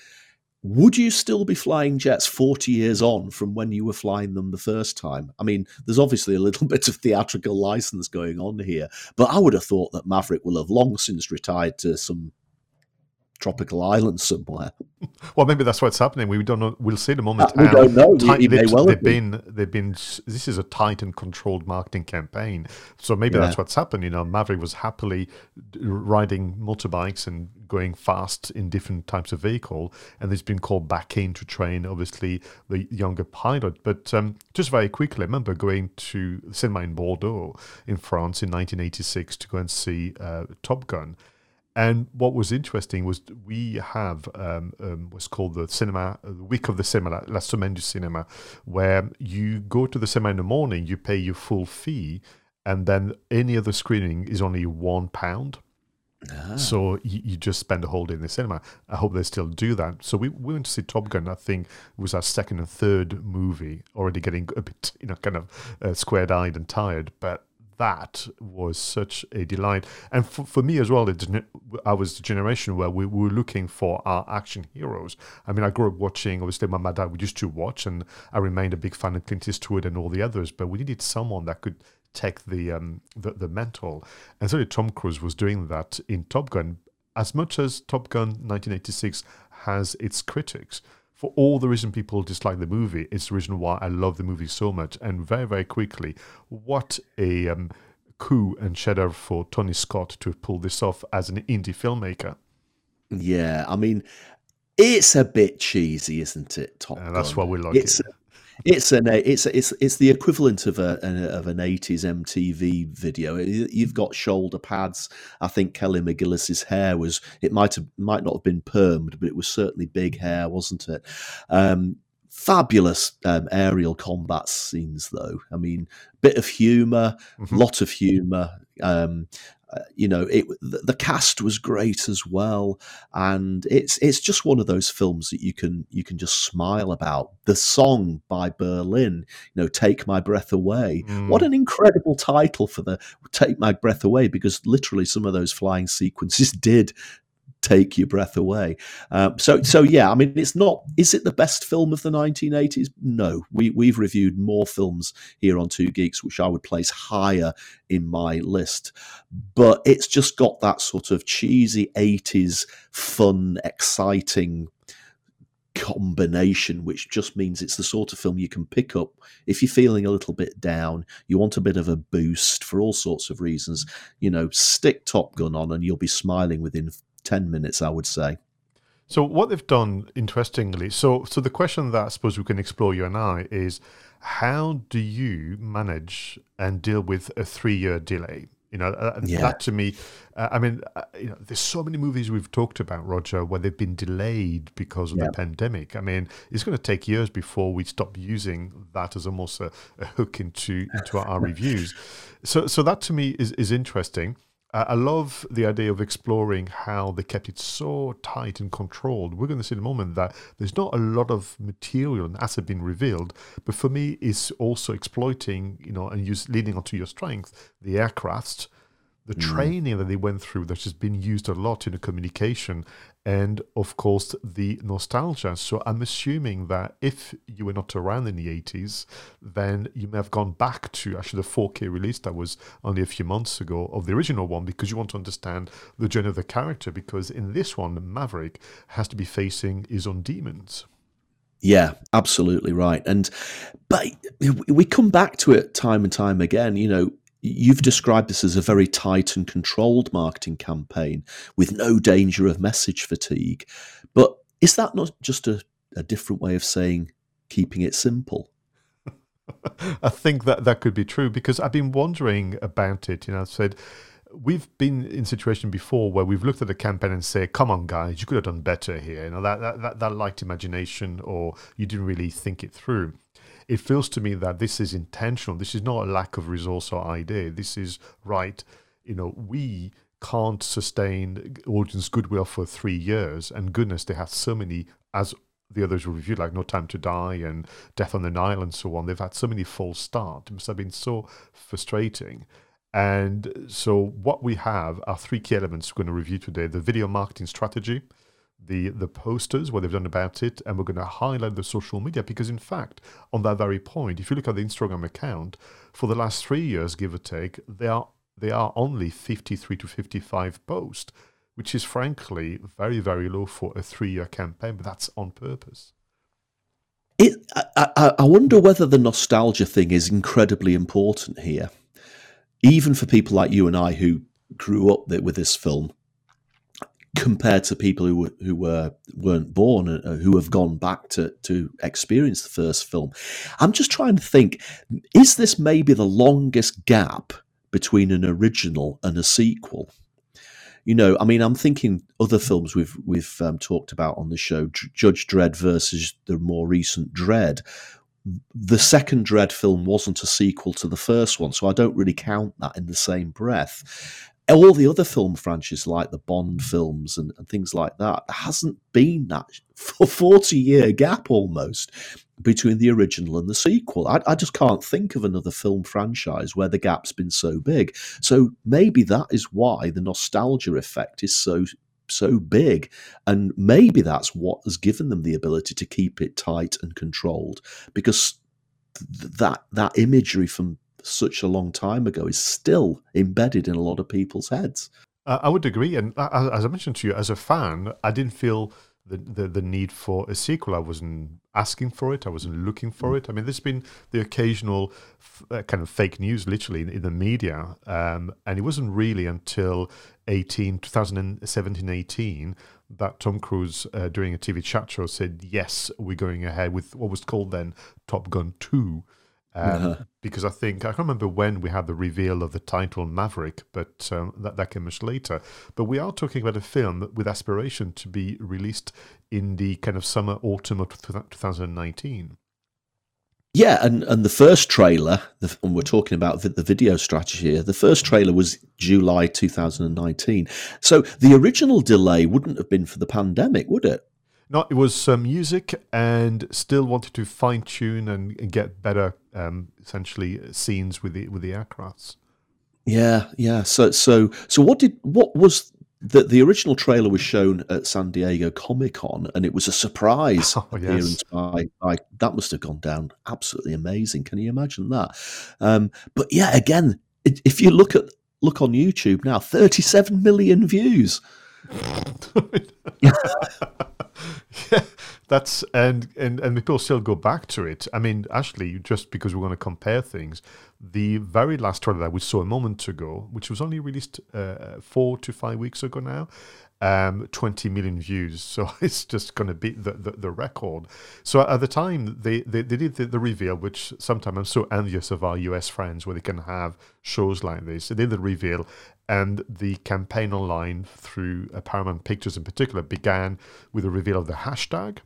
would you still be flying jets 40 years on from when you were flying them the first time? I mean, there's obviously a little bit of theatrical license going on here, but I would have thought that Maverick will have long since retired to some tropical island somewhere. Well, maybe that's what's happening. We don't know. We'll see in a moment. Uh, we don't know. He may they've, well they've been. They've been. This is a tight and controlled marketing campaign. So maybe Yeah. that's what's happened. You know, Maverick was happily riding motorbikes and going fast in different types of vehicle, and he's been called back in to train, obviously, the younger pilot. But um, just very quickly, I remember going to cinema in Bordeaux, in France, in 1986 to go and see uh, Top Gun. And what was interesting was we have um, um, what's called the cinema, the week of the cinema, La Semaine du Cinéma, where you go to the cinema in the morning, you pay your full fee, and then any other screening is only one pound. So you, you just spend a whole day in the cinema. I hope they still do that. So we, we went to see Top Gun. I think it was our second and third movie. Already getting a bit, you know, kind of uh, squared eyed and tired. But that was such a delight. And for, for me as well, it I was the generation where we were looking for our action heroes. I mean, I grew up watching, obviously, my, my dad we used to watch, and I remained a big fan of Clint Eastwood and all the others. But we needed someone that could take the um the, the mental and certainly tom cruise was doing that in top gun as much as top gun 1986 has its critics for all the reason people dislike the movie it's the reason why i love the movie so much and very very quickly what a um, coup and cheddar for tony scott to have pulled this off as an indie filmmaker Yeah, I mean, it's a bit cheesy, isn't it? Top and that's Gun? why we like it's it it's an it's it's it's the equivalent of a an, of an eighties MTV video. You've got shoulder pads. I think Kelly McGillis's hair was it might have might not have been permed, but it was certainly big hair, wasn't it? Um, fabulous um, aerial combat scenes, though. I mean, bit of humor, Mhm. lot of humor. Um, uh, you know, it the, the cast was great as well, and it's it's just one of those films that you can you can just smile about. The song by Berlin, you know, "Take My Breath Away." What an incredible title for the "Take My Breath Away," because literally some of those flying sequences did take your breath away. Um, so, so yeah, I mean, it's not. Is it the best film of the 1980s? No, we we've reviewed more films here on Two Geeks, which I would place higher in my list. But it's just got that sort of cheesy 80s, fun, exciting combination, which just means it's the sort of film you can pick up if you're feeling a little bit down, you want a bit of a boost for all sorts of reasons. You know, stick Top Gun on and you'll be smiling within 10 minutes, I would say. So what they've done, interestingly, so so the question that I suppose we can explore you and I is, how do you manage and deal with a three-year delay? You know, uh, Yeah. that to me, uh, I mean, uh, you know, there's so many movies we've talked about, Roger, where they've been delayed because of Yeah. the pandemic. I mean, it's going to take years before we stop using that as almost a, a hook into into our, our reviews. So, so that to me is is interesting. Uh, I love the idea of exploring how they kept it so tight and controlled. We're going to see in a moment that there's not a lot of material and asset being revealed, but for me, it's also exploiting, you know, and use leading onto your strength, the aircrafts, the mm. training that they went through that has been used a lot in the communication, and of course the nostalgia. So I'm assuming that if you were not around in the 80s, then you may have gone back to actually the 4K release that was only a few months ago of the original one because you want to understand the journey of the character. Because in this one, Maverick has to be facing his own demons. Yeah, absolutely right. And but we come back to it time and time again. You know, you've described this as a very tight and controlled marketing campaign with no danger of message fatigue. But is that not just a, a different way of saying keeping it simple? I think that that could be true because I've been wondering about it. You know, I've said we've been in situation before where we've looked at a campaign and say, "Come on, guys, you could have done better here." You know, that that that, that lacked imagination, or you didn't really think it through. It feels to me that this is intentional. This is not a lack of resource or idea. This is right. You know, we can't sustain audience goodwill for three years, and goodness, they have so many as the others were reviewed, like No Time to Die and Death on the Nile and so on, they've had so many false starts. It must have been so frustrating. And so, what we have are three key elements we're going to review today the video marketing strategy, the the posters, what they've done about it, and we're going to highlight the social media because, in fact, on that very point, if you look at the Instagram account, for the last three years, give or take, they are they are only 53 to 55 posts, which is frankly very, very low for a three year campaign, but that's on purpose. It, I, I, I wonder whether the nostalgia thing is incredibly important here, even for people like you and I who grew up with this film, compared to people who who were weren't born and uh, who have gone back to to experience the first film. I'm just trying to think: is this maybe the longest gap between an original and a sequel? You know, I mean, I'm thinking other films we've we've um, talked about on the show, Judge Dredd versus the more recent Dredd. The second Dredd film wasn't a sequel to the first one, so I don't really count that in the same breath all the other film franchises like the Bond films and, and things like that, there hasn't been that for 40 year gap almost between the original and the sequel. I, I, just can't think of another film franchise where the gap's been so big. So maybe that is why the nostalgia effect is so so big and maybe that's what has given them the ability to keep it tight and controlled because th- that that imagery from such a long time ago is still embedded in a lot of people's heads. Uh, I would agree, and as I mentioned to you, as a fan, I didn't feel the, the, the need for a sequel. I wasn't asking for it. I wasn't looking for it. I mean, there's been the occasional f- uh, kind of fake news, literally in, in the media, um, and it wasn't really until 18, 2017, 18 that Tom Cruise, uh, during a TV chat show, said, "Yes, we're going ahead with what was called then Top Gun 2." Um, uh-huh. Because I think I can't remember when we had the reveal of the title Maverick, but um, that that came much later. But we are talking about a film with aspiration to be released in the kind of summer autumn of 2019. Yeah, and, and the first trailer, the, and we're talking about the, the video strategy here, the first trailer was July 2019. So the original delay wouldn't have been for the pandemic, would it? No, it was uh, music and still wanted to fine tune and, and, get better, um, essentially scenes with the with the aircrafts. Yeah, yeah. So, so, so, what did what was the the original trailer was shown at San Diego Comic Con, and it was a surprise oh, appearance by, by that must have gone down absolutely amazing. Can you imagine that? Um, but yeah, again, if you look at look on YouTube now, thirty seven million views. yeah, that's and and and people still go back to it. I mean, actually, just because we're going to compare things, the very last trailer that we saw a moment ago, which was only released uh, four to five weeks ago now, um, 20 million views. So it's just going to beat the, the, the, record. So at the time, they, they, they did the, the, reveal, which sometimes I'm so envious of our US friends where they can have shows like this. They did the reveal, and the campaign online through uh, Paramount Pictures in particular began with a reveal of the hashtag.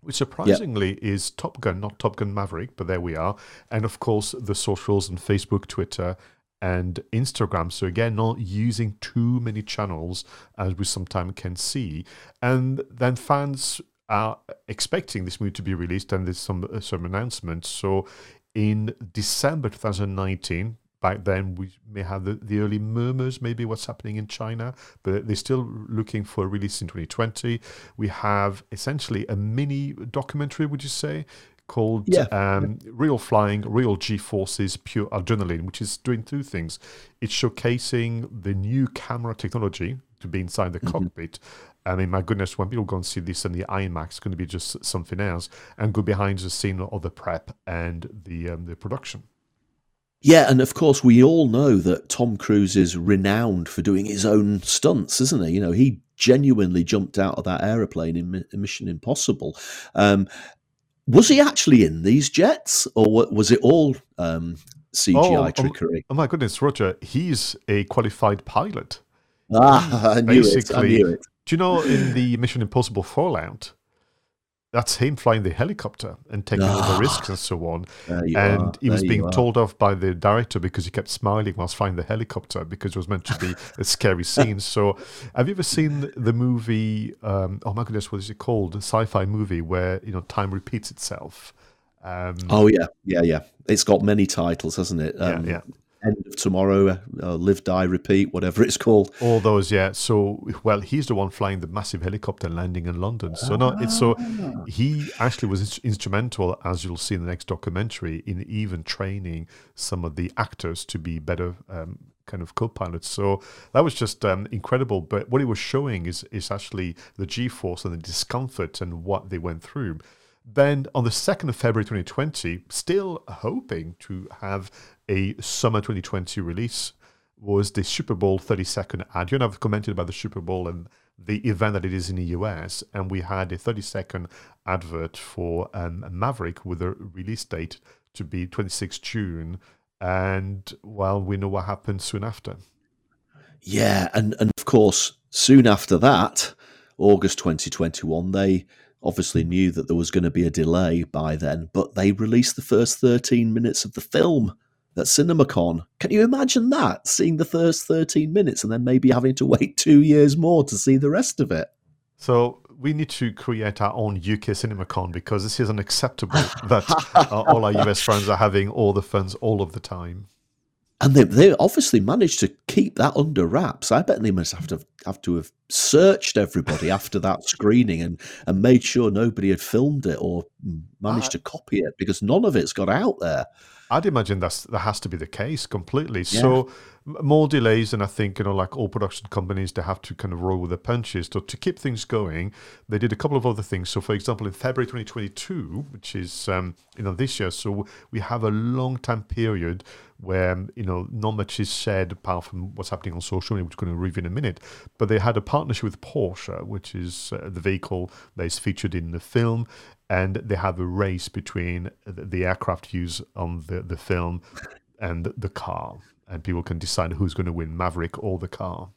Which surprisingly yep. is Top Gun, not Top Gun Maverick, but there we are. And of course, the socials and Facebook, Twitter, and Instagram. So again, not using too many channels as we sometimes can see. And then fans are expecting this movie to be released, and there's some uh, some announcements. So in December 2019. Back then, we may have the, the early murmurs, maybe what's happening in China, but they're still looking for a release in 2020. We have essentially a mini documentary, would you say, called yeah. um, Real Flying, Real G Forces, Pure Adrenaline, which is doing two things. It's showcasing the new camera technology to be inside the mm-hmm. cockpit. I mean, my goodness, when people go and see this in the IMAX, it's going to be just something else, and go behind the scene of the prep and the um, the production. Yeah, and of course, we all know that Tom Cruise is renowned for doing his own stunts, isn't he? You know, he genuinely jumped out of that aeroplane in Mission Impossible. Um, was he actually in these jets, or was it all um, CGI oh, trickery? Oh, oh, my goodness, Roger! He's a qualified pilot. Ah, I knew Basically, it. I knew it. Do you know in the Mission Impossible Fallout? That's him flying the helicopter and taking all the risks and so on. And are. he was being told off by the director because he kept smiling whilst flying the helicopter because it was meant to be a scary scene. So, have you ever seen the movie? Um, oh my goodness, what is it called? A sci-fi movie where you know time repeats itself. Um, oh yeah, yeah, yeah. It's got many titles, hasn't it? Um, yeah, yeah. End of Tomorrow, uh, Live, Die, Repeat, whatever it's called. All those, yeah. So, well, he's the one flying the massive helicopter landing in London. So, no, it's so he actually was ins- instrumental, as you'll see in the next documentary, in even training some of the actors to be better um, kind of co-pilots. So that was just um, incredible. But what he was showing is is actually the G-force and the discomfort and what they went through. Then on the 2nd of February 2020, still hoping to have a summer 2020 release, was the Super Bowl 30 second ad. You and I've commented about the Super Bowl and the event that it is in the US, and we had a 30 second advert for um, Maverick with a release date to be 26 June. And well, we know what happened soon after. Yeah, and, and of course, soon after that, August 2021, they obviously knew that there was going to be a delay by then, but they released the first 13 minutes of the film at CinemaCon. Can you imagine that? Seeing the first 13 minutes and then maybe having to wait two years more to see the rest of it. So we need to create our own UK CinemaCon because this is unacceptable that uh, all our US friends are having all the funds all of the time. And they, they obviously managed to keep that under wraps. I bet they must have to have to have searched everybody after that screening and, and made sure nobody had filmed it or managed uh, to copy it because none of it's got out there. I'd imagine that's that has to be the case completely. Yeah. So more delays, and I think you know, like all production companies, they have to kind of roll with the punches. So to keep things going, they did a couple of other things. So, for example, in February 2022, which is um, you know this year, so we have a long time period where you know not much is said apart from what's happening on social media, which we're going to review in a minute. But they had a partnership with Porsche, which is uh, the vehicle that is featured in the film, and they have a race between the aircraft used on the, the film and the car, and people can decide who's going to win, Maverick or the car.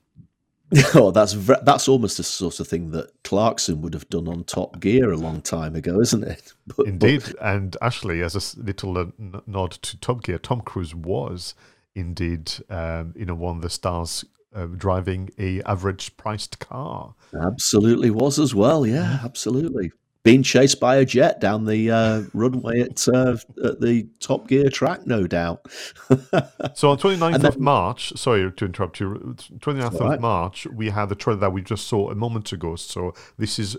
Oh, that's that's almost the sort of thing that Clarkson would have done on Top Gear a long time ago, isn't it? But, Indeed, but... and actually, as a little nod to Top Gear, Tom Cruise was indeed, um, you know, one of the stars uh, driving a average priced car. Absolutely was as well. Yeah, absolutely being chased by a jet down the uh, runway at, uh, at the Top Gear track, no doubt. so on 29th then, of March, sorry to interrupt you, 29th of right. March, we had the trailer that we just saw a moment ago. So this is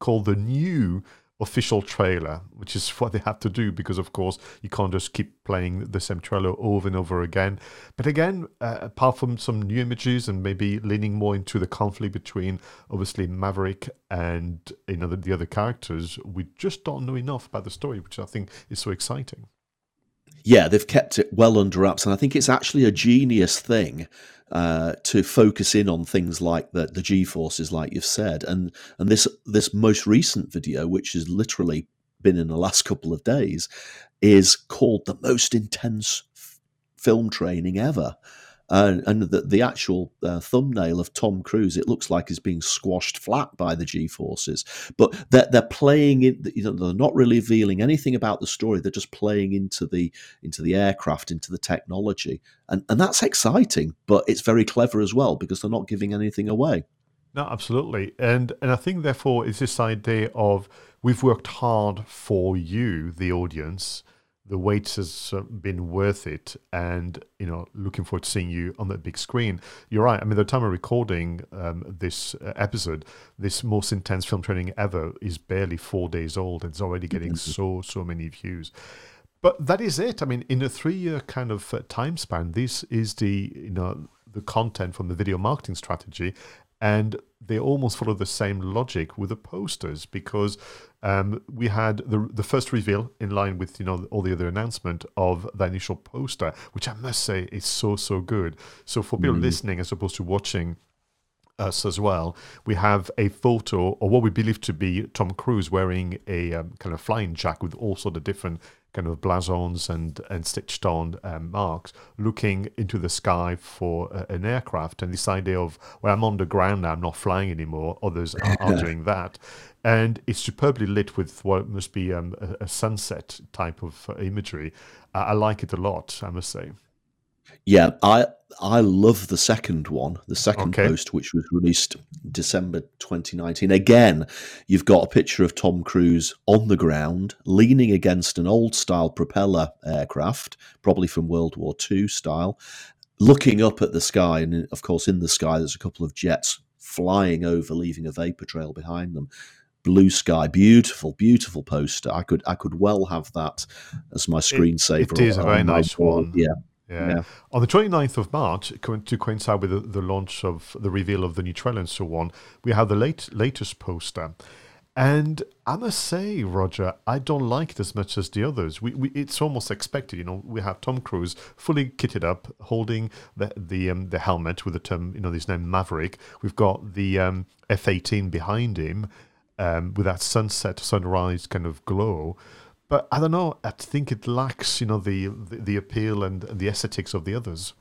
called the new official trailer, which is what they have to do because, of course, you can't just keep playing the same trailer over and over again. But again, uh, apart from some new images and maybe leaning more into the conflict between obviously Maverick and you know the, the other characters, we just don't know enough about the story, which I think is so exciting. Yeah, they've kept it well under wraps, and I think it's actually a genius thing uh, to focus in on things like the, the G forces, like you've said, and and this this most recent video, which has literally been in the last couple of days, is called the most intense f- film training ever. And the, the actual uh, thumbnail of Tom Cruise, it looks like is being squashed flat by the G forces. But they're, they're playing it. You know, they're not really revealing anything about the story. They're just playing into the into the aircraft, into the technology, and and that's exciting. But it's very clever as well because they're not giving anything away. No, absolutely, and and I think therefore is this idea of we've worked hard for you, the audience the wait has uh, been worth it and you know looking forward to seeing you on that big screen. You're right. I mean the time of recording um, this uh, episode this most intense film training ever is barely four days old. And it's already getting so so many views. But that is it. I mean in a three year kind of uh, time span this is the you know the content from the video marketing strategy and they almost follow the same logic with the posters because um, we had the the first reveal in line with you know all the other announcement of the initial poster, which I must say is so so good. So for people mm. listening as opposed to watching us as well, we have a photo or what we believe to be Tom Cruise wearing a um, kind of flying jacket with all sort of different kind of blasons and and stitched on um, marks, looking into the sky for a, an aircraft, and this idea of well, I'm on the ground now, I'm not flying anymore. Others are, are doing that, and it's superbly lit with what must be um, a, a, sunset type of uh, imagery. I like it a lot, I must say. Yeah, I I love the second one, the second Okay. post, which was released December 2019. Again, you've got a picture of Tom Cruise on the ground, leaning against an old style propeller aircraft, probably from World War II style, looking up at the sky. And of course, in the sky, there's a couple of jets flying over, leaving a vapor trail behind them. Blue sky, beautiful, beautiful poster. I could, I could well have that as my screensaver. it is a very nice one. Yeah, Yeah. Yeah. On the 29th of March, to coincide with the, the launch of the reveal of the new trailer and so on, we have the late latest poster. And I must say, Roger, I don't like it as much as the others. We, we it's almost expected, you know. We have Tom Cruise fully kitted up, holding the the um, the helmet with the term, you know, his name Maverick. We've got the um, F-18 behind him um, with that sunset, sunrise kind of glow. But I don't know. I think it lacks, you know, the the, the appeal and the aesthetics of the others.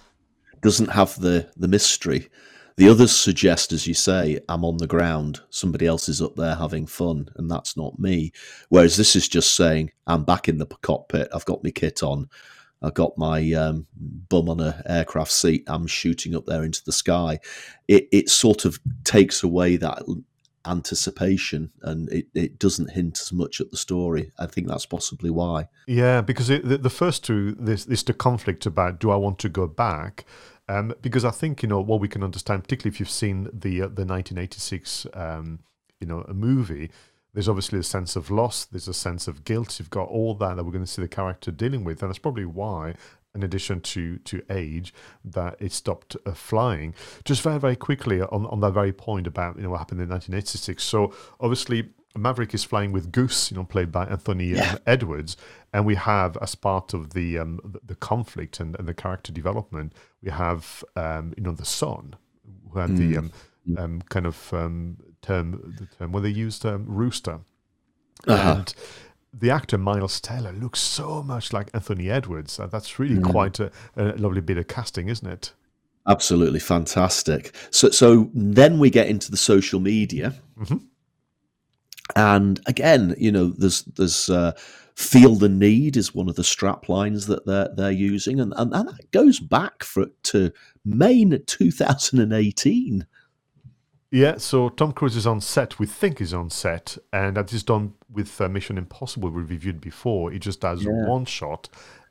doesn't have the the mystery. The others suggest, as you say, I'm on the ground. Somebody else is up there having fun, and that's not me. Whereas this is just saying, I'm back in the cockpit. I've got my kit on. I've got my um, bum on a aircraft seat. I'm shooting up there into the sky. It it sort of takes away that anticipation, and it, it doesn't hint as much at the story. I think that's possibly why. Yeah, because it, the, the first two, this this the conflict about do I want to go back? Um, because I think you know what we can understand, particularly if you've seen the uh, the 1986 um, you know a movie. There's obviously a sense of loss. There's a sense of guilt. You've got all that that we're going to see the character dealing with, and that's probably why, in addition to to age, that it stopped uh, flying. Just very very quickly on on that very point about you know what happened in 1986. So obviously Maverick is flying with Goose, you know, played by Anthony um, Edwards, and we have as part of the um, the, the conflict and, and the character development, we have um, you know the son, who had the um, um, kind of um, term the term where they used um, rooster, Uh-huh. and the actor Miles Teller looks so much like Anthony Edwards. That's really quite a, a lovely bit of casting, isn't it? Absolutely fantastic. So, so then we get into the social media, and again, you know, there's there's uh, feel the need is one of the strap lines that they're they're using, and and, and that goes back for to May 2018. Yeah, so Tom Cruise is on set. We think he's on set, and that is done with uh, Mission Impossible. We reviewed before. it just does one shot,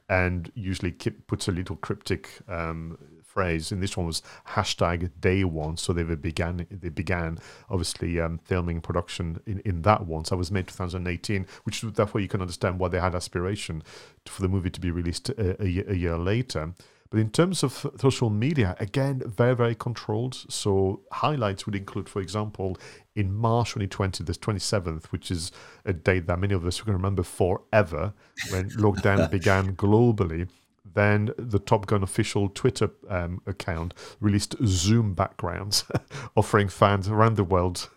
and usually keep, puts a little cryptic um, phrase. And this one was hashtag Day One. So they began. They began obviously um, filming production in, in that one. So it was made 2018, which is therefore you can understand why they had aspiration for the movie to be released a, a, a year later. But in terms of social media, again, very, very controlled. So highlights would include, for example, in March 2020, the 27th, which is a date that many of us can remember forever, when lockdown began globally. Then the Top Gun official Twitter um, account released Zoom backgrounds, offering fans around the world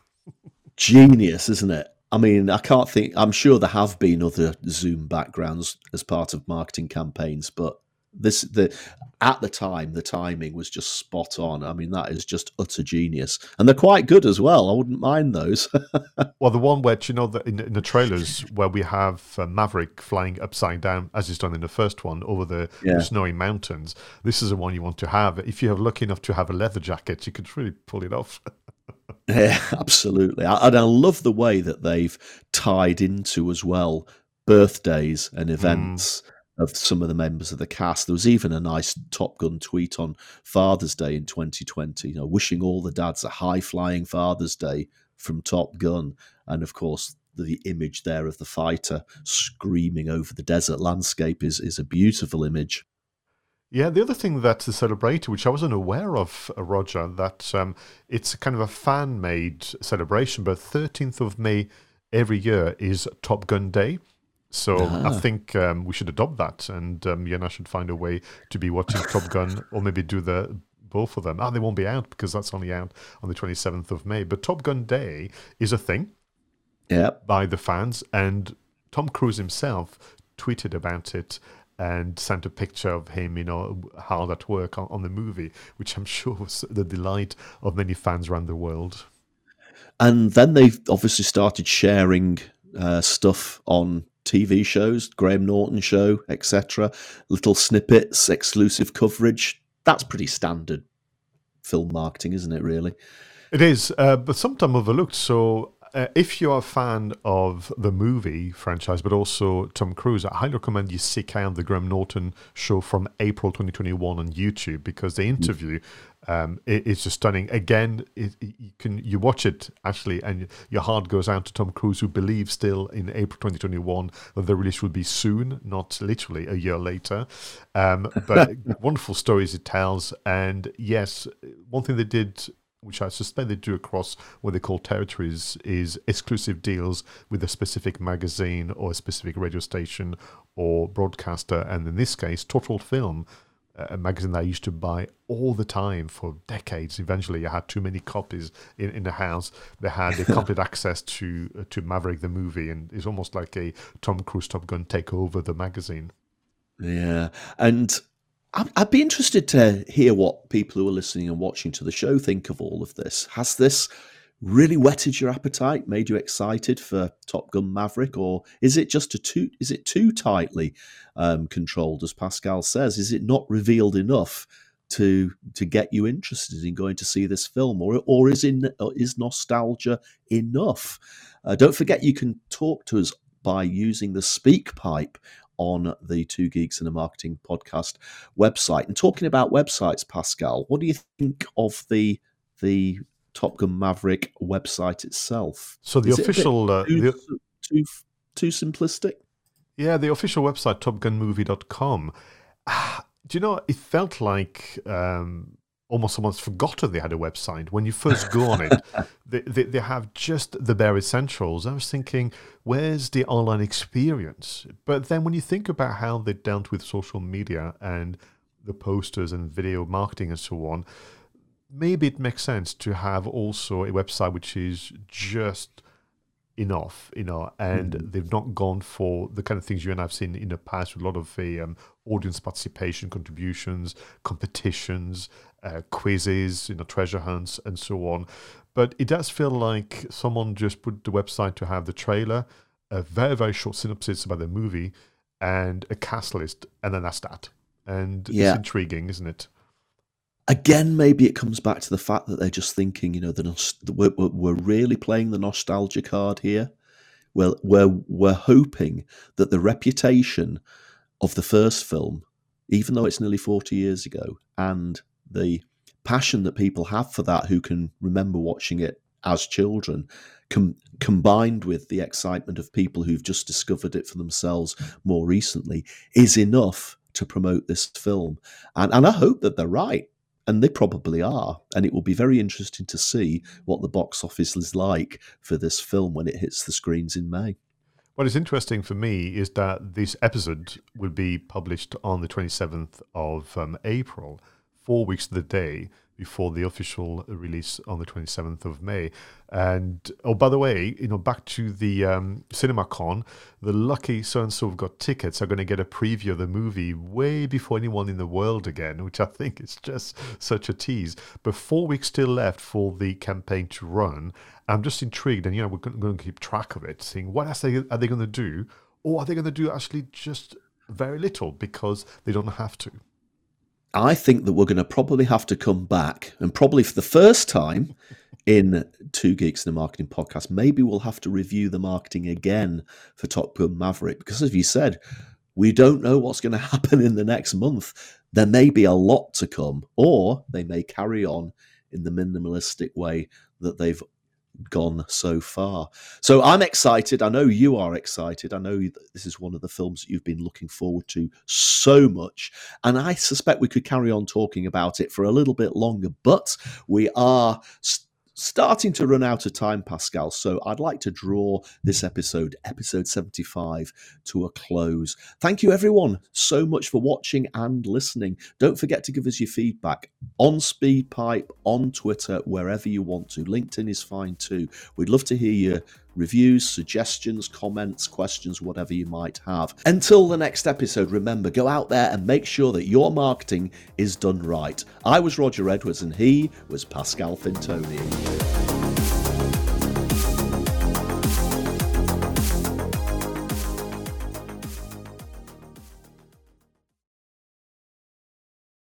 Genius, isn't it? I mean, I can't think. I'm sure there have been other Zoom backgrounds as part of marketing campaigns, but this the at the time the timing was just spot on. I mean, that is just utter genius, and they're quite good as well. I wouldn't mind those. Well, the one where do you know that in, in the trailers where we have uh, Maverick flying upside down, as is done in the first one, over the, Yeah. the snowy mountains. This is the one you want to have. If you're lucky enough to have a leather jacket, you could really pull it off. Yeah, absolutely. I- And I love the way that they've tied into as well birthdays and events of some of the members of the cast. There was even a nice Top Gun tweet on Father's Day in 2020, you know, wishing all the dads a high flying Father's Day from Top Gun. And of course, the image there of the fighter screaming over the desert landscape is, is a beautiful image. Yeah, the other thing that's celebrated, which I wasn't aware of, uh, Roger, that um, it's kind of a fan made celebration, but 13th of May every year is Top Gun Day. So I think um, we should adopt that, and um, I should find a way to be watching Top Gun, or maybe do the both of them. Ah, they won't be out because that's only out on the 27th of May. But Top Gun Day is a thing Yeah. by the fans, and Tom Cruise himself tweeted about it and sent a picture of him, you know, hard at work on, on the movie, which I'm sure was the delight of many fans around the world. And then they've obviously started sharing uh, stuff on TV shows, Graham Norton show, etc. Little snippets, exclusive coverage. that's pretty standard film marketing, isn't it? Really. It is, uh, but sometimes overlooked. So, uh, if you're a fan of the movie franchise, but also Tom Cruise, I highly recommend you seek out the Graham Norton show from April 2021 on YouTube because the interview um, it, it's just stunning. Again, it, you can you watch it actually, and your heart goes out to Tom Cruise, who believes still in April 2021 that the release will be soon, not literally a year later. Um, but wonderful stories it tells, and yes, one thing they did which I suspect they do across what they call territories, is exclusive deals with a specific magazine or a specific radio station or broadcaster. And in this case, Total Film, a magazine that I used to buy all the time for decades. Eventually, I had too many copies in, in the house. They had the complete access to uh, to Maverick the movie, and it's almost like a Tom Cruise Top Gun take over the magazine. Yeah, and I'd be interested to hear what people who are listening and watching to the show think of all of this. Has this really whetted your appetite, made you excited for Top Gun Maverick, or is it just a too is it too tightly um, controlled, as Pascal says? Is it not revealed enough to to get you interested in going to see this film, or or is in is nostalgia enough? Uh, don't forget, you can talk to us by using the speak pipe on the Two Geeks and a Marketing podcast website. And talking about websites, Pascal, what do you think of the the Top Gun Maverick website itself? So the Is it official uh, too, the, too too simplistic. Yeah, the official website, topgunmovie.com. Ah, Do you know, it felt like um, almost someone's forgotten they had a website. When you first go on it, they, they, they have just the bare essentials. I was thinking, where's the online experience? But then when you think about how they dealt with social media and the posters and video marketing and so on, maybe it makes sense to have also a website which is just enough, you know, and they've not gone for the kind of things you and I've seen in the past with a lot of the um, audience participation, contributions, competitions, uh, quizzes, you know, treasure hunts, and so on. But it does feel like someone just put the website to have the trailer, a very very short synopsis about the movie, and a cast list, and then that's that. And Yeah. it's intriguing, isn't it? Again, maybe it comes back to the fact that they're just thinking, you know, the we're, we're we're really playing the nostalgia card here. Well, we're we're hoping that the reputation of the first film, even though it's nearly forty years ago, and the passion that people have for that, who can remember watching it as children, com- combined with the excitement of people who've just discovered it for themselves more recently, is enough to promote this film. And and I hope that they're right and they probably are. And it will be very interesting to see what the box office is like for this film when it hits the screens in May. What is interesting for me is that this episode will be published on the 27th of um, April, four weeks to the day before the official release on the 27th of May. And oh, by the way, you know, back to the um, CinemaCon, the lucky so and so who've got tickets are going to get a preview of the movie way before anyone in the world again, which I think is just such a tease. But four weeks still left for the campaign to run. I'm just intrigued, and you know, we're going to keep track of it, seeing what else they, are they going to do, or are they going to do actually just very little because they don't have to. I think that we're going to probably have to come back and probably for the first time in Two Geeks in a Marketing podcast, maybe we'll have to review the marketing again for Top Gun Maverick because, as you said, we don't know what's going to happen in the next month. There may be a lot to come, or they may carry on in the minimalistic way that they've gone so far. So I'm excited. I know you are excited. I know this is one of the films that you've been looking forward to so much. And I suspect we could carry on talking about it for a little bit longer, but we are. St- Starting to run out of time, Pascal. So I'd like to draw this episode, episode 75, to a close. Thank you, everyone, so much for watching and listening. Don't forget to give us your feedback on SpeakPipe, on Twitter, wherever you want to. LinkedIn is fine too. We'd love to hear your reviews, suggestions, comments, questions, whatever you might have. Until the next episode, remember, go out there and make sure that your marketing is done right. I was Roger Edwards and he was Pascal Fintoni.